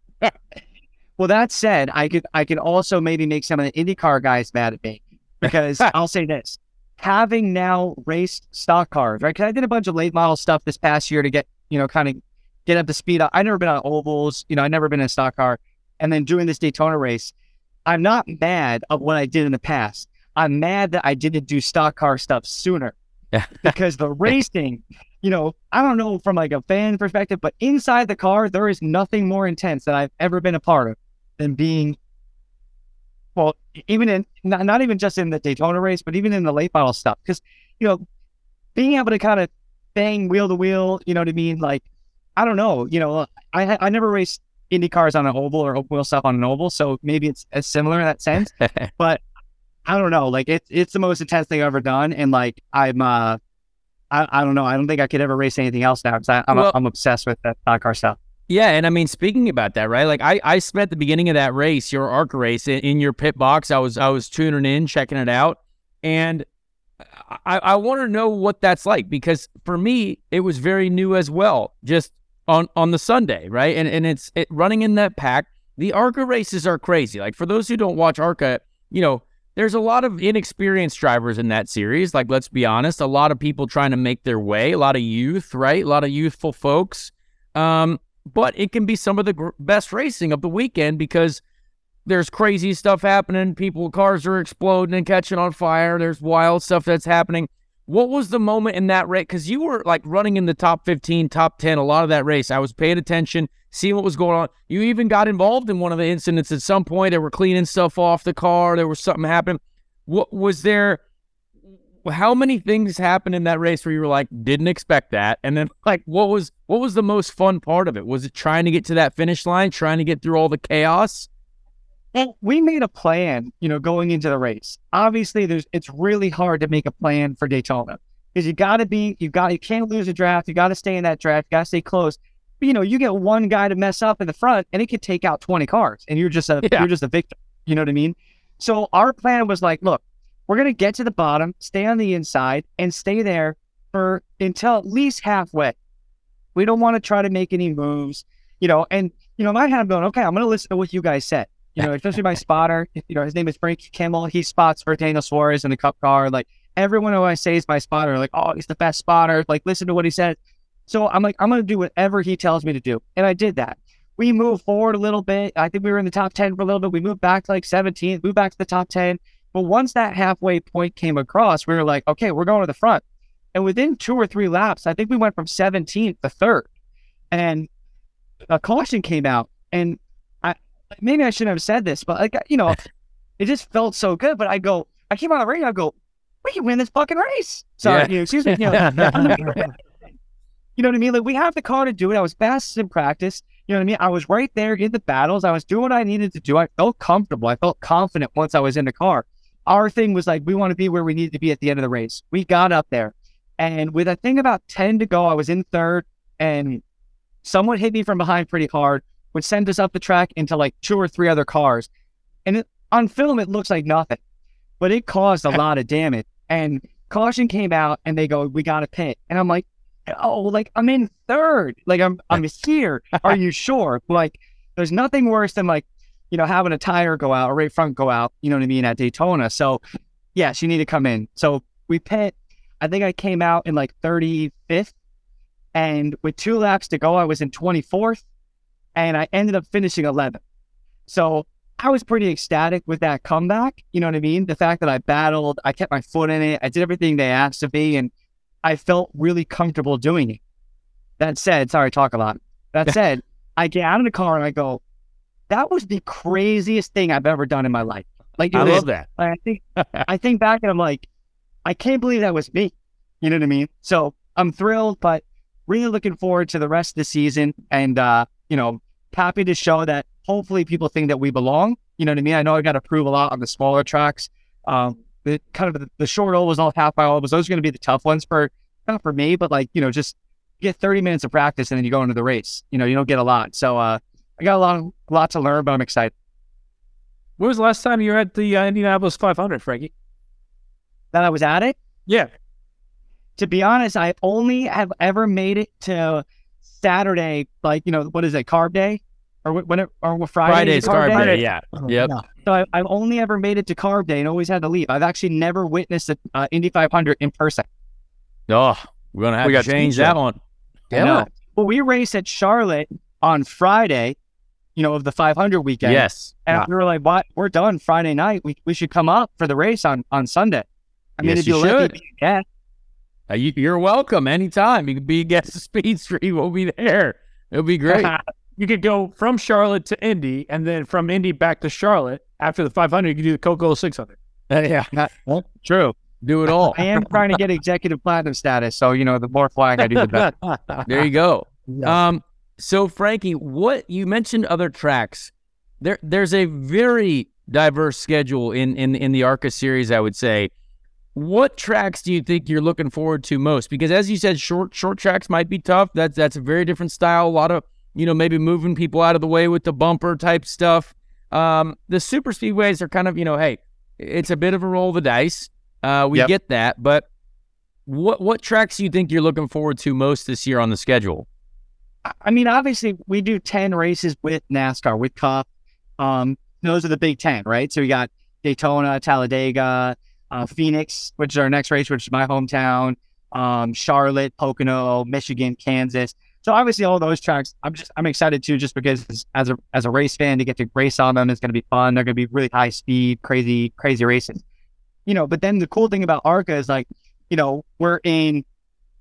Well, that said, I could I could also maybe make some of the IndyCar guys mad at me because I'll say this: having now raced stock cars, right? Because I did a bunch of late model stuff this past year to get you know kind of get up to speed. I've never been on ovals, you know, I've never been in a stock car, and then doing this Daytona race, I'm not mad of what I did in the past. I'm mad that I didn't do stock car stuff sooner because the racing, you know, I don't know from like a fan perspective, but inside the car, there is nothing more intense that I've ever been a part of than being, well, even in not, not even just in the Daytona race, but even in the late model stuff. Because, you know, being able to kind of bang wheel to wheel, you know what I mean? Like, I don't know, you know, I I never raced Indy cars on an oval or open wheel stuff on an oval, so maybe it's, as similar in that sense. but I don't know, like it's it's the most intense thing I've ever done, and like I'm uh. I, I don't know. I don't think I could ever race anything else now because I'm, Well- I'm obsessed with that stock car stuff. Yeah, and I mean, speaking about that, right? Like, I, I spent the beginning of that race, your arc race, in, in your pit box. I was I was tuning in, checking it out, and I, I want to know what that's like because for me, it was very new as well. Just on on the Sunday, right? And and it's it, running in that pack. The ARCA races are crazy. Like for those who don't watch ARCA, you know, there's a lot of inexperienced drivers in that series. Like, let's be honest, a lot of people trying to make their way, a lot of youth, right? A lot of youthful folks. Um, but it can be some of the gr- best racing of the weekend because there's crazy stuff happening. People, cars are exploding and catching on fire. There's wild stuff that's happening. What was the moment in that race? Because you were like running in the top 15, top 10, a lot of that race. I was paying attention, seeing what was going on. You even got involved in one of the incidents at some point. They were cleaning stuff off the car. There was something happening. What was there? How many things happened in that race where you were like, didn't expect that? And then like, what was what was the most fun part of it? Was it trying to get to that finish line, trying to get through all the chaos? Well, we made a plan, you know, going into the race. Obviously, there's it's really hard to make a plan for Daytona because you got to be, you got, you can't lose a draft. You got to stay in that draft. You got to stay close. But, you know, you get one guy to mess up in the front, and it could take out twenty cars, and you're just a Yeah. you're just a victim. You know what I mean? So our plan was like, look, we're gonna get to the bottom, stay on the inside, and stay there for until at least halfway. We don't want to try to make any moves, you know. And you know, in my head, I'm going, okay, I'm gonna listen to what you guys said. You know, especially my spotter. You know, his name is Frankie Kimmel. He spots for Daniel Suarez in the Cup car. Like everyone who I say is my spotter, like, oh, he's the best spotter. Like, listen to what he says. So I'm like, I'm gonna do whatever he tells me to do, and I did that. We moved forward a little bit. I think we were in the top ten for a little bit. We moved back to like 17, moved back to the top ten. But once that halfway point came across, we were like, okay, we're going to the front. And within two or three laps, I think we went from 17th to third. And a caution came out. And maybe I shouldn't have said this, but like you know, it just felt so good. But I go, I came on the radio, I go, we can win this fucking race. Sorry, Yeah. you know, excuse me. You know, you know what I mean? Like we have the car to do it. I was fastest in practice. You know what I mean? I was right there in the battles. I was doing what I needed to do. I felt comfortable. I felt confident once I was in the car. Our thing was like we want to be where we need to be at the end of the race. We got up there. And with I think about 10 to go, I was in third and someone hit me from behind pretty hard, which send us up the track into like two or three other cars. And it, on film, it looks like nothing, but it caused a lot of damage. And caution came out and they go, we got to pit. And I'm like, oh, like I'm in third. Like I'm, I'm here. Are you sure? Like there's nothing worse than like, you know, having a tire go out or right front go out, you know what I mean, at Daytona. So yes, you need to come in. So we pit. I think I came out in like 35th. And with two laps to go, I was in 24th. And I ended up finishing 11th. So I was pretty ecstatic with that comeback. You know what I mean? The fact that I battled, I kept my foot in it, I did everything they asked of me, and I felt really comfortable doing it. That said, sorry, I talk a lot. That said, I get out of the car and I go, that was the craziest thing I've ever done in my life. Like, I love that. I think I think back and I'm like, I can't believe that was me. You know what I mean? So I'm thrilled, but really looking forward to the rest of the season and uh, you know, happy to show that hopefully people think that we belong. You know what I mean? I know I got to prove a lot on the smaller tracks. Um, the kind of the, the short ovals, all half mile ovals, those are going to be the tough ones for not for me, but like you know, just get 30 minutes of practice and then you go into the race. You know, you don't get a lot. So uh, I got a lot, a lot to learn, but I'm excited. When was the last time you were at the uh, Indianapolis 500, Frankie? That I was at it. Yeah. to be honest, I only have ever made it to Saturday, like you know, what is it, Carb Day, or when it, or what Friday? Friday's is Carb Carb Day? Day. Yeah. Yep. So I, I've only ever made it to Carb Day and always had to leave. I've actually never witnessed an uh, Indy 500 in person. Oh, we're gonna have We to got to change that one. I know. Well, we race at Charlotte on Friday, you know, of the 500 weekend. Yes. And we were like, "What? We're done Friday night. We, we should come up for the race on on Sunday." I mean, Yes, if you you let me should. Be a guest, Uh, you, you're welcome anytime. You can be a guest of Speed Street. We'll be there. It'll be great. You could go from Charlotte to Indy, and then from Indy back to Charlotte. After the 500, you could do the Coca-Cola 600. yeah. well, true. Do it all. I am trying to get executive platinum status, so you know, the more flying I do, the better. There you go. Um, so Frankie, what you mentioned other tracks. There, there's a very diverse schedule in in in the ARCA series. I would say. What tracks do you think you're looking forward to most? Because as you said, short short tracks might be tough. That's that's a very different style. A lot of you know maybe moving people out of the way with the bumper type stuff. Um, the super speedways are kind of you know hey, it's a bit of a roll of the dice. Uh, we Yep. get that, but what what tracks do you think you're looking forward to most this year on the schedule? I- I mean, obviously, we do 10 races with NASCAR, with Cup. Um, those are the big 10, right? So we got Daytona, Talladega, uh, Phoenix, which is our next race, which is my hometown, um, Charlotte, Pocono, Michigan, Kansas. So obviously, all those tracks, I'm just I'm excited too, just because as a as a race fan to get to race on them, it's going to be fun. They're going to be really high speed, crazy, crazy races. You know, but then the cool thing about ARCA is like, you know, we're in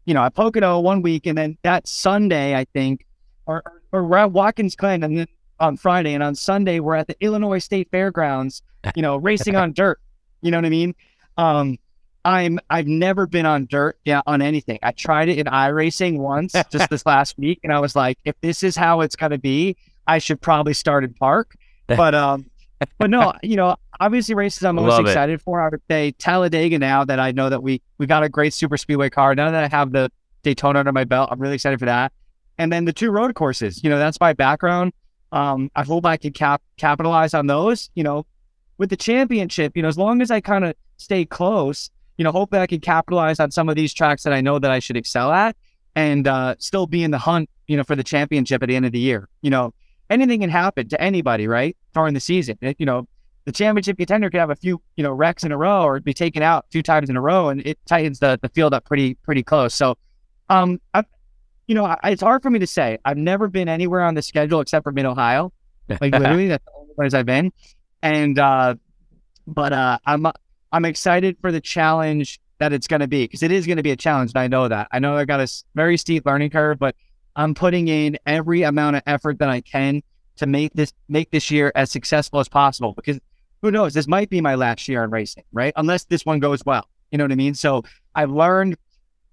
you know, at Pocono one week, and then that Sunday, I think, or or we're at Watkins Glen, and then on Friday, and on Sunday we're at the Illinois State Fairgrounds, you know, racing on dirt. You know what I mean? Um, I'm I've never been on dirt, yeah, on anything. I tried it in iRacing once, just this last week, and I was like, if this is how it's gonna be, I should probably start in park. But um, but no, you know, obviously races I'm most Love it. excited for. I would say Talladega. Now that I know that we we got a great super speedway car. Now that I have the Daytona under my belt, I'm really excited for that. And then the two road courses. You know, that's my background. Um, I hope I can cap capitalize on those. You know, with the championship. You know, as long as I kind of stay close. You know, hope that I can capitalize on some of these tracks that I know that I should excel at, and uh, still be in the hunt. You know, for the championship at the end of the year. You know, anything can happen to anybody, right? During the season, It- you know, the championship contender could have a few, you know, wrecks in a row or be taken out two times in a row, and it tightens the the field up pretty pretty close. So, um, I, you know, I, it's hard for me to say. I've never been anywhere on the schedule except for Mid Ohio, like literally that's the only place I've been, and uh, but uh, I'm I'm excited for the challenge that it's going to be because it is going to be a challenge, and I know that. I know I got a very steep learning curve, but I'm putting in every amount of effort that I can to make this make this year as successful as possible because who knows? This might be my last year in racing right? Unless this one goes well you know what i mean? So i've learned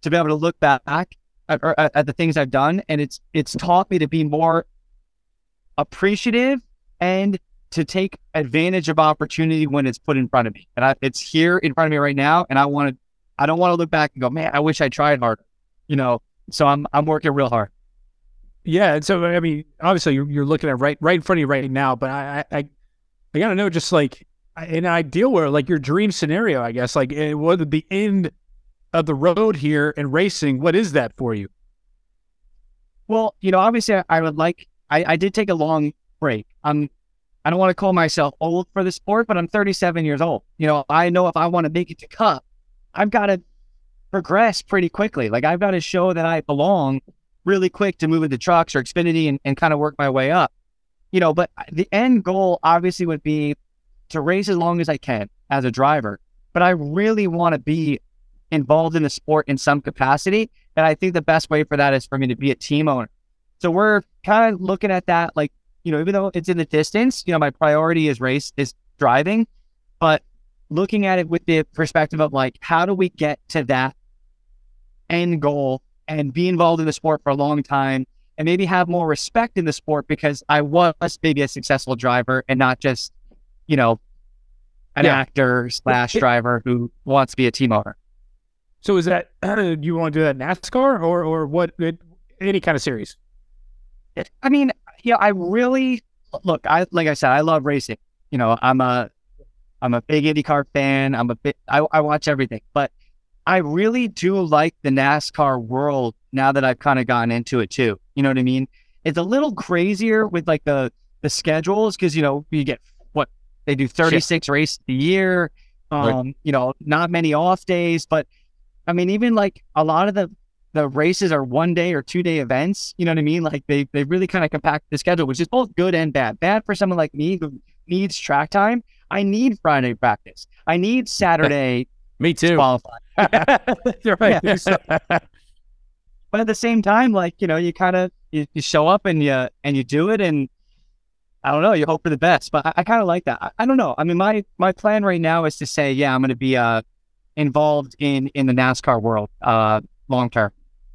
to be able to look back at, at the things i've done and it's it's taught me to be more appreciative and to take advantage of opportunity when it's put in front of me and I, it's here in front of me right now and i want to i don't want to look back and go man i wish i tried harder you know so i'm i'm working real hard Yeah, and so I mean, obviously you're, you're looking at right right in front of you right now, but I I, I- gotta know just like an ideal world, like your dream scenario, I guess, like eh, what would the end of the road here in racing? What is that for you? Well, you know, obviously, I, I would like. I, I did take a long break. I'm. I don't want to call myself old for the sport, but I'm 37 years old. You know, I know if I want to make it to Cup, I've got to progress pretty quickly. Like I've got to show that I belong really quick to move into trucks or Xfinity and, and kind of work my way up. You know, but the end goal obviously would be to race as long as I can as a driver. But I really want to be involved in the sport in some capacity. And I think the best way for that is for me to be a team owner. So we're kind of looking at that, like, you know, even though it's in the distance, you know, my priority is race, is driving, but looking at it with the perspective of like, how do we get to that end goal and be involved in the sport for a long time and maybe have more respect in the sport because I was maybe a successful driver and not just, you know, an Yeah. actor slash driver who wants to be a team owner. So is that do you want to do that NASCAR or or what? Any kind of series? I mean, yeah, I really look. I like I said, I love racing. You know, I'm a I'm a big IndyCar fan. I'm a bit. I, I watch everything, but I really do like the NASCAR world now that I've kind of gotten into it too. You know what I mean? It's a little crazier with like the the schedules because you know you get what they do 36 races a year. Right. Um, you know, not many off days, but I mean, even like a lot of the the races are one day or two day events. You know what I mean? Like they they really kind of compact the schedule, which is both good and bad. Bad for someone like me who needs track time. I need Friday practice. I need Saturday Me too. qualify. You're right. But at the same time, like you know, you kind of you, you show up and you and you do it, and I don't know, you hope for the best. But I, I kind of like that. I, I don't know. I mean, my my plan right now is to say, yeah, I'm going to be uh involved in in the NASCAR world uh long term.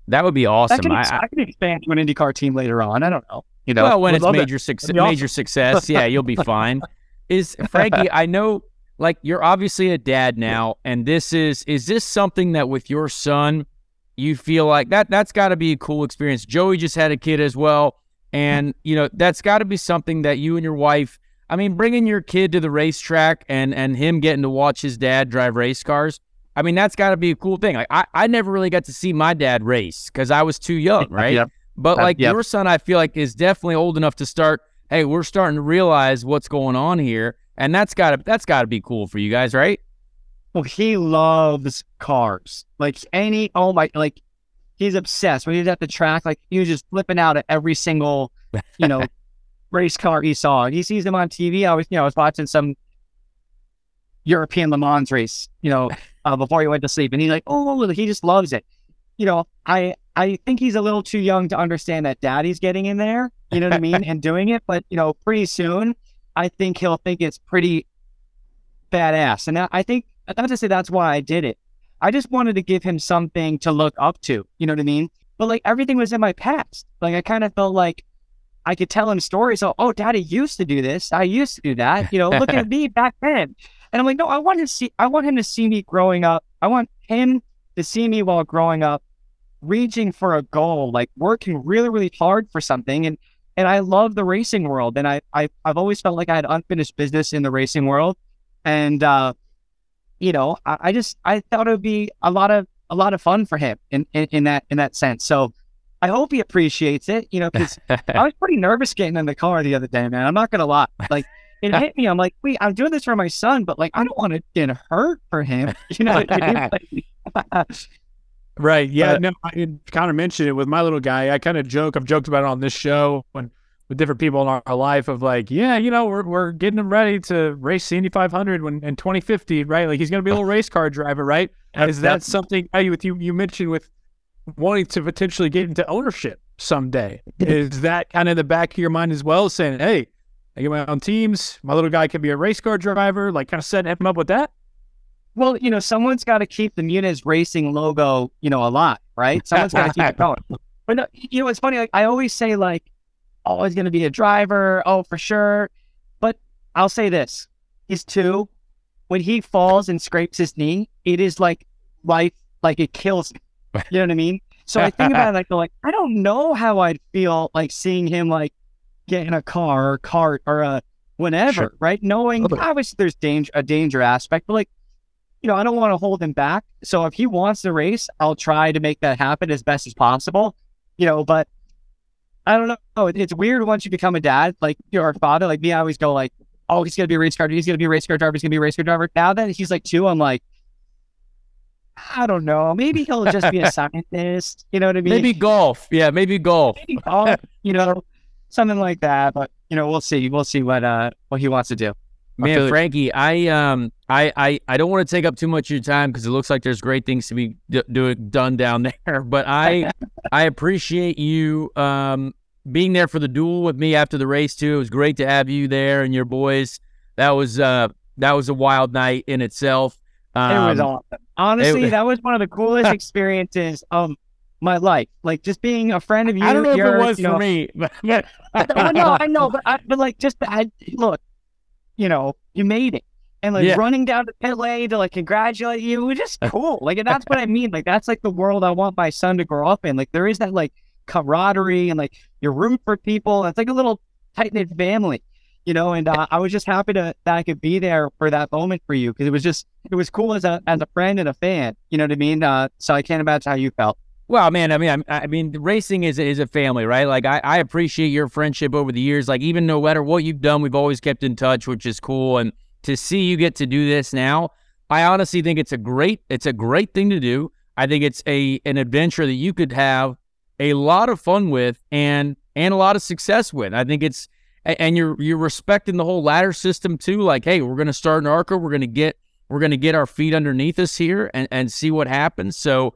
That would be awesome. can, I, ex- I, I can expand to an IndyCar team later on. I don't know. You know, well, when it's major success, awesome. major success, yeah, you'll be fine. Is Frankie? I know, like you're obviously a dad now, and this is is this something that with your son, you feel like that that's got to be a cool experience. Joey just had a kid as well, and you know that's got to be something that you and your wife. I mean, bringing your kid to the racetrack and and him getting to watch his dad drive race cars. I mean, that's got to be a cool thing. Like I, I never really got to see my dad race because I was too young, right? Yep. But Uh, like yep. your son, I feel like is definitely old enough to start. Hey, we're starting to realize what's going on here, and that's got to that's got to be cool for you guys, right? Well, he loves cars. Like any, oh my, like he's obsessed. When he was at the track, like he was just flipping out at every single, you know, race car he saw. He sees them on TV. I was, you know, I was watching some European Le Mans race, you know, uh, before he went to sleep, and he's like, oh, he just loves it. You know, I I think he's a little too young to understand that daddy's getting in there. You know what I mean, and doing it. But you know, pretty soon, I think he'll think it's pretty badass. And I I think not to say that's why I did it. I just wanted to give him something to look up to. You know what I mean? But like everything was in my past. Like I kind of felt like I could tell him stories. of, oh, daddy used to do this. I used to do that. You know, look at me back then. And I'm like, no, I want to see, I want him to see me growing up. I want him to see me while growing up, reaching for a goal, like working really, really hard for something. And, and I love the racing world. And I, I, I've always felt like I had unfinished business in the racing world. And, uh, you know, I, I just, I thought it would be a lot of, a lot of fun for him in, in, in that, in that sense. So, I hope he appreciates it, you know, because I was pretty nervous getting in the car the other day, man. I'm not gonna lie. Like it hit me. I'm like, wait, I'm doing this for my son, but like I don't want to get hurt for him. You know what I mean? Right. Yeah. But- no, I kind of mentioned it with my little guy. I kind of joke. I've joked about it on this show when with different people in our, our life of like, yeah, you know, we're, we're getting him ready to race the Indy 500 when in 2050, right? Like he's going to be a little race car driver, right? Is that something with you you mentioned with wanting to potentially get into ownership someday? Is that kind of the back of your mind as well, saying, hey, I get my own teams. My little guy can be a race car driver. Like kind of setting him up with that. well, you know, someone's got to keep the Muniz Racing logo, you know, alive, right? Someone's got to keep it going. But no, you know, it's funny. Like I always say, like, oh, he's gonna be a driver. Oh, for sure. But I'll say this: he's two. When he falls and scrapes his knee, it is like life, like it kills him. You know what I mean? So I think about it, like, like I don't know how I'd feel like seeing him like get in a car or a cart or a whatever, Sure. right? Knowing Totally. obviously there's danger, a danger aspect, but like, you know, I don't want to hold him back. So if he wants to race, I'll try to make that happen as best as possible. You know, but I don't know. It- It's weird once you become a dad, like you're a father. Like me, I always go like, "Oh, he's gonna be a race car. He's gonna be a race car driver. He's gonna be a race car driver." Now that he's like two, I'm like, I don't know. Maybe he'll just be a scientist. You know what I mean? Maybe golf. Yeah, maybe golf. maybe golf, you know, something like that. But you know, we'll see. We'll see what uh what he wants to do. Man, feel it. Frankie, I um, I I, I don't want to take up too much of your time because it looks like there's great things to be d- doing done down there. But I I appreciate you um being there for the duel with me after the race too. It was great to have you there and your boys. That was uh that was a wild night in itself. Um, it was awesome. Honestly, it- that was one of the coolest experiences of my life. Like just being a friend of you. I don't know if it was you know, for me. but- well, no, I know, but I, but like just I look, you know, you made it. And like Yeah. running down to pit lane to like congratulate you, it was just cool. Like, and that's what I mean. Like, that's like the world I want my son to grow up in. Like, there is that like camaraderie and like your room for people. It's like a little tight knit family, you know. And uh, I was just happy to that I could be there for that moment for you because it was just it was cool as a as a friend and a fan. You know what I mean? Uh, so I can't imagine how you felt. Well, man, I mean, I, I mean, racing is is a family, right? Like, I, I appreciate your friendship over the years. Like, even no matter what you've done, we've always kept in touch, which is cool. And to see you get to do this now, I honestly think it's a great, it's a great thing to do. I think it's a an adventure that you could have a lot of fun with and and a lot of success with. I think it's and you're you're respecting the whole ladder system too. Like, hey, we're gonna start an ARCA, we're gonna get we're gonna get our feet underneath us here and and see what happens. So.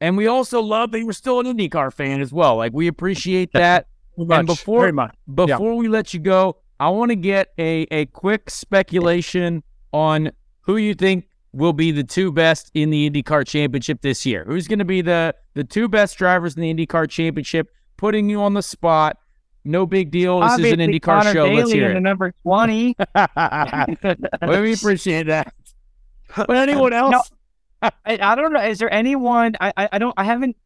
And we also love that you were still an IndyCar fan as well. Like we appreciate that. Much, before-. Before we let you go, I want to get a, a quick speculation on who you think will be the two best in the IndyCar Championship this year. Who's going to be the the two best drivers in the IndyCar Championship? Putting you on the spot. No big deal. This is an IndyCar Conor show. Let's Daly hear in the it. number twenty. well, we appreciate that. But anyone else? I, I don't know. Is there anyone? I, I, I don't. I haven't.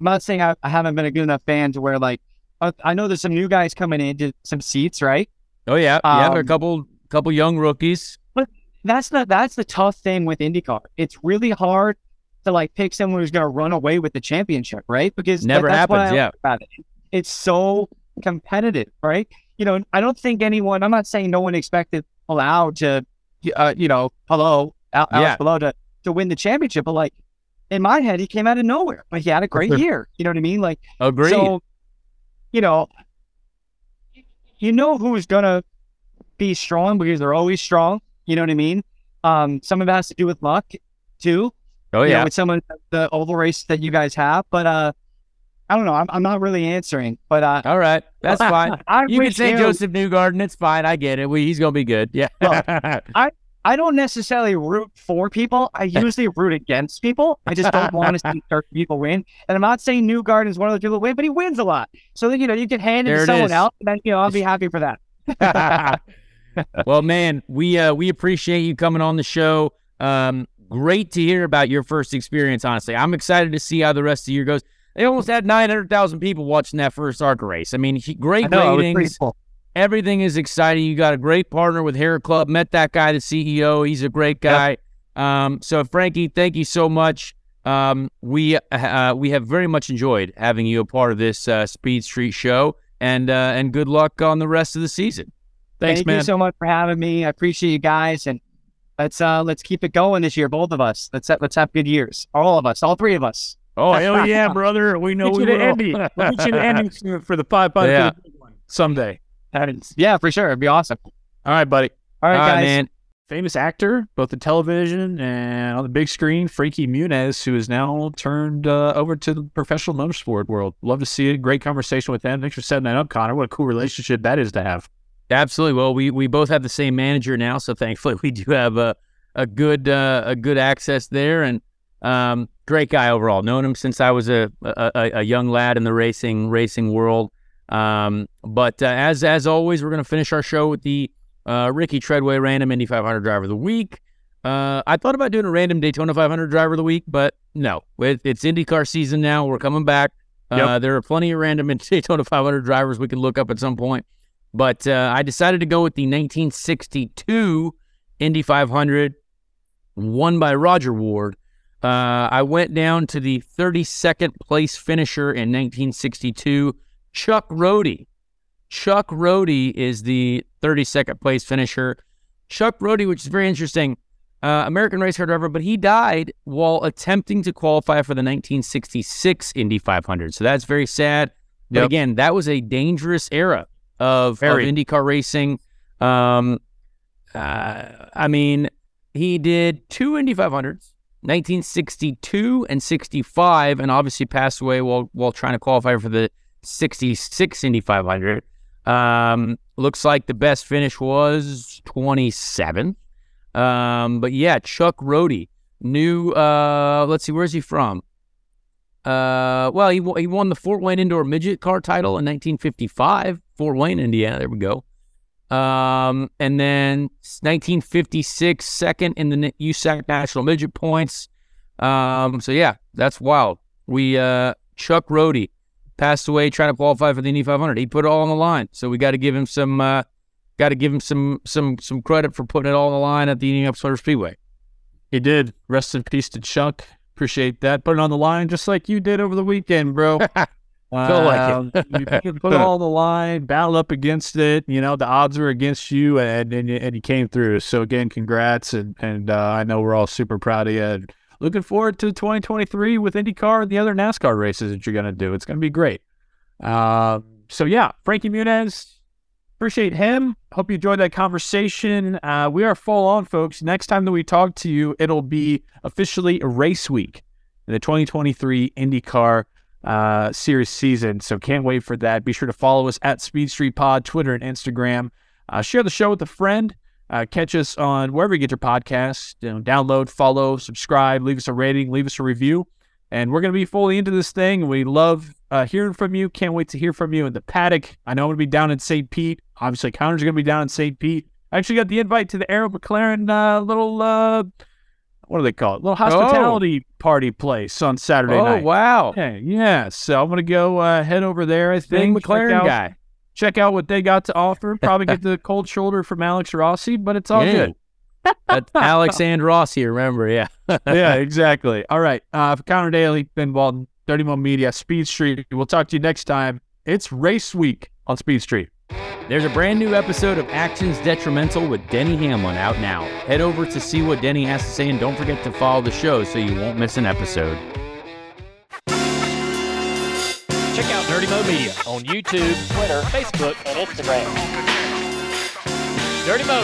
I'm not saying I, I haven't been a good enough fan to where like uh, I know there's some new guys coming into some seats, right? Oh yeah, yeah. a Um, couple couple young rookies. But That's the that's the tough thing with IndyCar. It's really hard to like pick someone who's going to run away with the championship, right? Because that- Never what happens, I yeah. like it. It's so competitive, right? You know, I don't think anyone. I'm not saying no one expected Palou to, uh, you know, hello, Al- Yeah. Alex Palou to to win the championship, but like in my head, he came out of nowhere, but he had a great year. You know what I mean? Like Agreed. so, you know, you know who's gonna be strong because they're always strong. You know what I mean? Um, some of it has to do with luck too. oh you know, yeah. with some of the oval race that you guys have, but uh, I don't know. I'm, I'm not really answering, but uh, All right, that's fine. I You can say Josef Newgarden. It's fine. I get it. We, he's gonna be good. Yeah. I don't necessarily root for people. I usually root against people. I just don't want to see certain people win. And I'm not saying Newgarden is one of those people who win, but he wins a lot. So then, you know, you can hand it There to it someone is. else, and then you know I'll be happy for that. well, man, we uh, we appreciate you coming on the show. Um, great to hear about your first experience. Honestly, I'm excited to see how the rest of the year goes. They almost had 900,000 people watching that first ARCA race. I mean, great I know, it was pretty ratings. cool. Everything is exciting. You got a great partner with Hair Club. Met that guy, the CEO. He's a great guy. Um, so Frankie, thank you so much. Um, we uh, we have very much enjoyed having you a part of this uh, Speed Street show, and uh, and good luck on the rest of the season. Thanks, Thank man. you so much for having me. I appreciate you guys, and let's uh let's keep it going this year, both of us. Let's let's have good years, all of us, all three of us. Oh hell yeah, brother! We know we will. We'll get you to soon for the five five Yeah. someday. Yeah, for sure, it'd be awesome. All right, buddy. All right, All right, guys. man. Famous actor, both the television and on the big screen, Frankie Muniz, who is now turned uh, over to the professional motorsport world. Love to see it. Great conversation with him. Thanks for setting that up, Conor. What a cool relationship that is to have. Absolutely. Well, we we both have the same manager now, so thankfully we do have a a good uh, a good access there, and um, great guy overall. Known him since I was a, a- a young lad in the racing racing world. Um, but uh, as as always, we're gonna finish our show with the uh, Ricky Treadway Random Indy 500 Driver of the Week. Uh, I thought about doing a random Daytona 500 Driver of the Week, but no, it, it's IndyCar season now. We're coming back. Uh, Yep. There are plenty of random Daytona 500 drivers we can look up at some point. But uh, I decided to go with the 1962 Indy 500, won by Rodger Ward. Uh, I went down to the 32nd place finisher in 1962, Chuck Rodee. Chuck Rodee is the 32nd place finisher. Chuck Rodee, which is very interesting, uh, American race car driver, but he died while attempting to qualify for the 1966 Indy 500. So that's very sad. But Yep. again, that was a dangerous era of, of. IndyCar racing. Um, uh, I mean, he did two Indy 500s, 1962 and 65, and obviously passed away while while trying to qualify for the 66 Indy 500. Um, looks like the best finish was 27. Um, but yeah, Chuck Rodee, new. Uh, let's see, where's he from? Uh, well, he he won the Fort Wayne Indoor Midget Car title in 1955, Fort Wayne, Indiana. There we go. Um, and then 1956, second in the USAC National Midget Points. Um, so yeah, that's wild. We uh, Chuck Rodee passed away trying to qualify for the Indy 500. He put it all on the line, so we got to give him some uh, got to give him some some some credit for putting it all on the line at the Indianapolis Motor Speedway. He did. Rest in peace to Chuck. Appreciate that. Put it on the line just like you did over the weekend, bro. Feel like Um, you put it all on the line, battle up against it. You know, the odds were against you, and and, you- and you came through. So again, congrats, and and uh, I know we're all super proud of you. And looking forward to 2023 with IndyCar and the other NASCAR races that you're gonna do. It's gonna be great. Um, so yeah, Frankie Muniz, appreciate him. Hope you enjoyed that conversation. Uh, we are full on, folks. Next time that we talk to you, it'll be officially race week in the 2023 IndyCar uh, series season. So can't wait for that. Be sure to follow us at Speed Street Pod, Twitter and Instagram. Uh, share the show with a friend. Uh, catch us on wherever you get your podcasts. You know, download, follow, subscribe, leave us a rating, leave us a review. And we're going to be fully into this thing. We love uh, hearing from you. Can't wait to hear from you in the paddock. I know I'm going to be down in St. Pete. Obviously, Conor's going to be down in St. Pete. I actually got the invite to the Arrow McLaren uh, little, uh, what do they call it? Little hospitality party place on Saturday oh night. Oh, wow, Yeah, yeah. So I'm gonna go uh, head over there. I think check McLaren guy. Check out what they got to offer. Probably get the cold shoulder from Alex Rossi, but it's all Yeah. good. That's Alexander Rossi. Remember, yeah. yeah, exactly. All right. Uh, for Conor Daly, Ben Walton, Dirty Mo Media, Speed Street. We'll talk to you next time. It's race week on Speed Street. There's a brand new episode of Actions Detrimental with Denny Hamlin out now. Head over to see what Denny has to say and don't forget to follow the show so you won't miss an episode. Check out Dirty Mo Media on YouTube, Twitter, Facebook, and Instagram. Dirty Mo.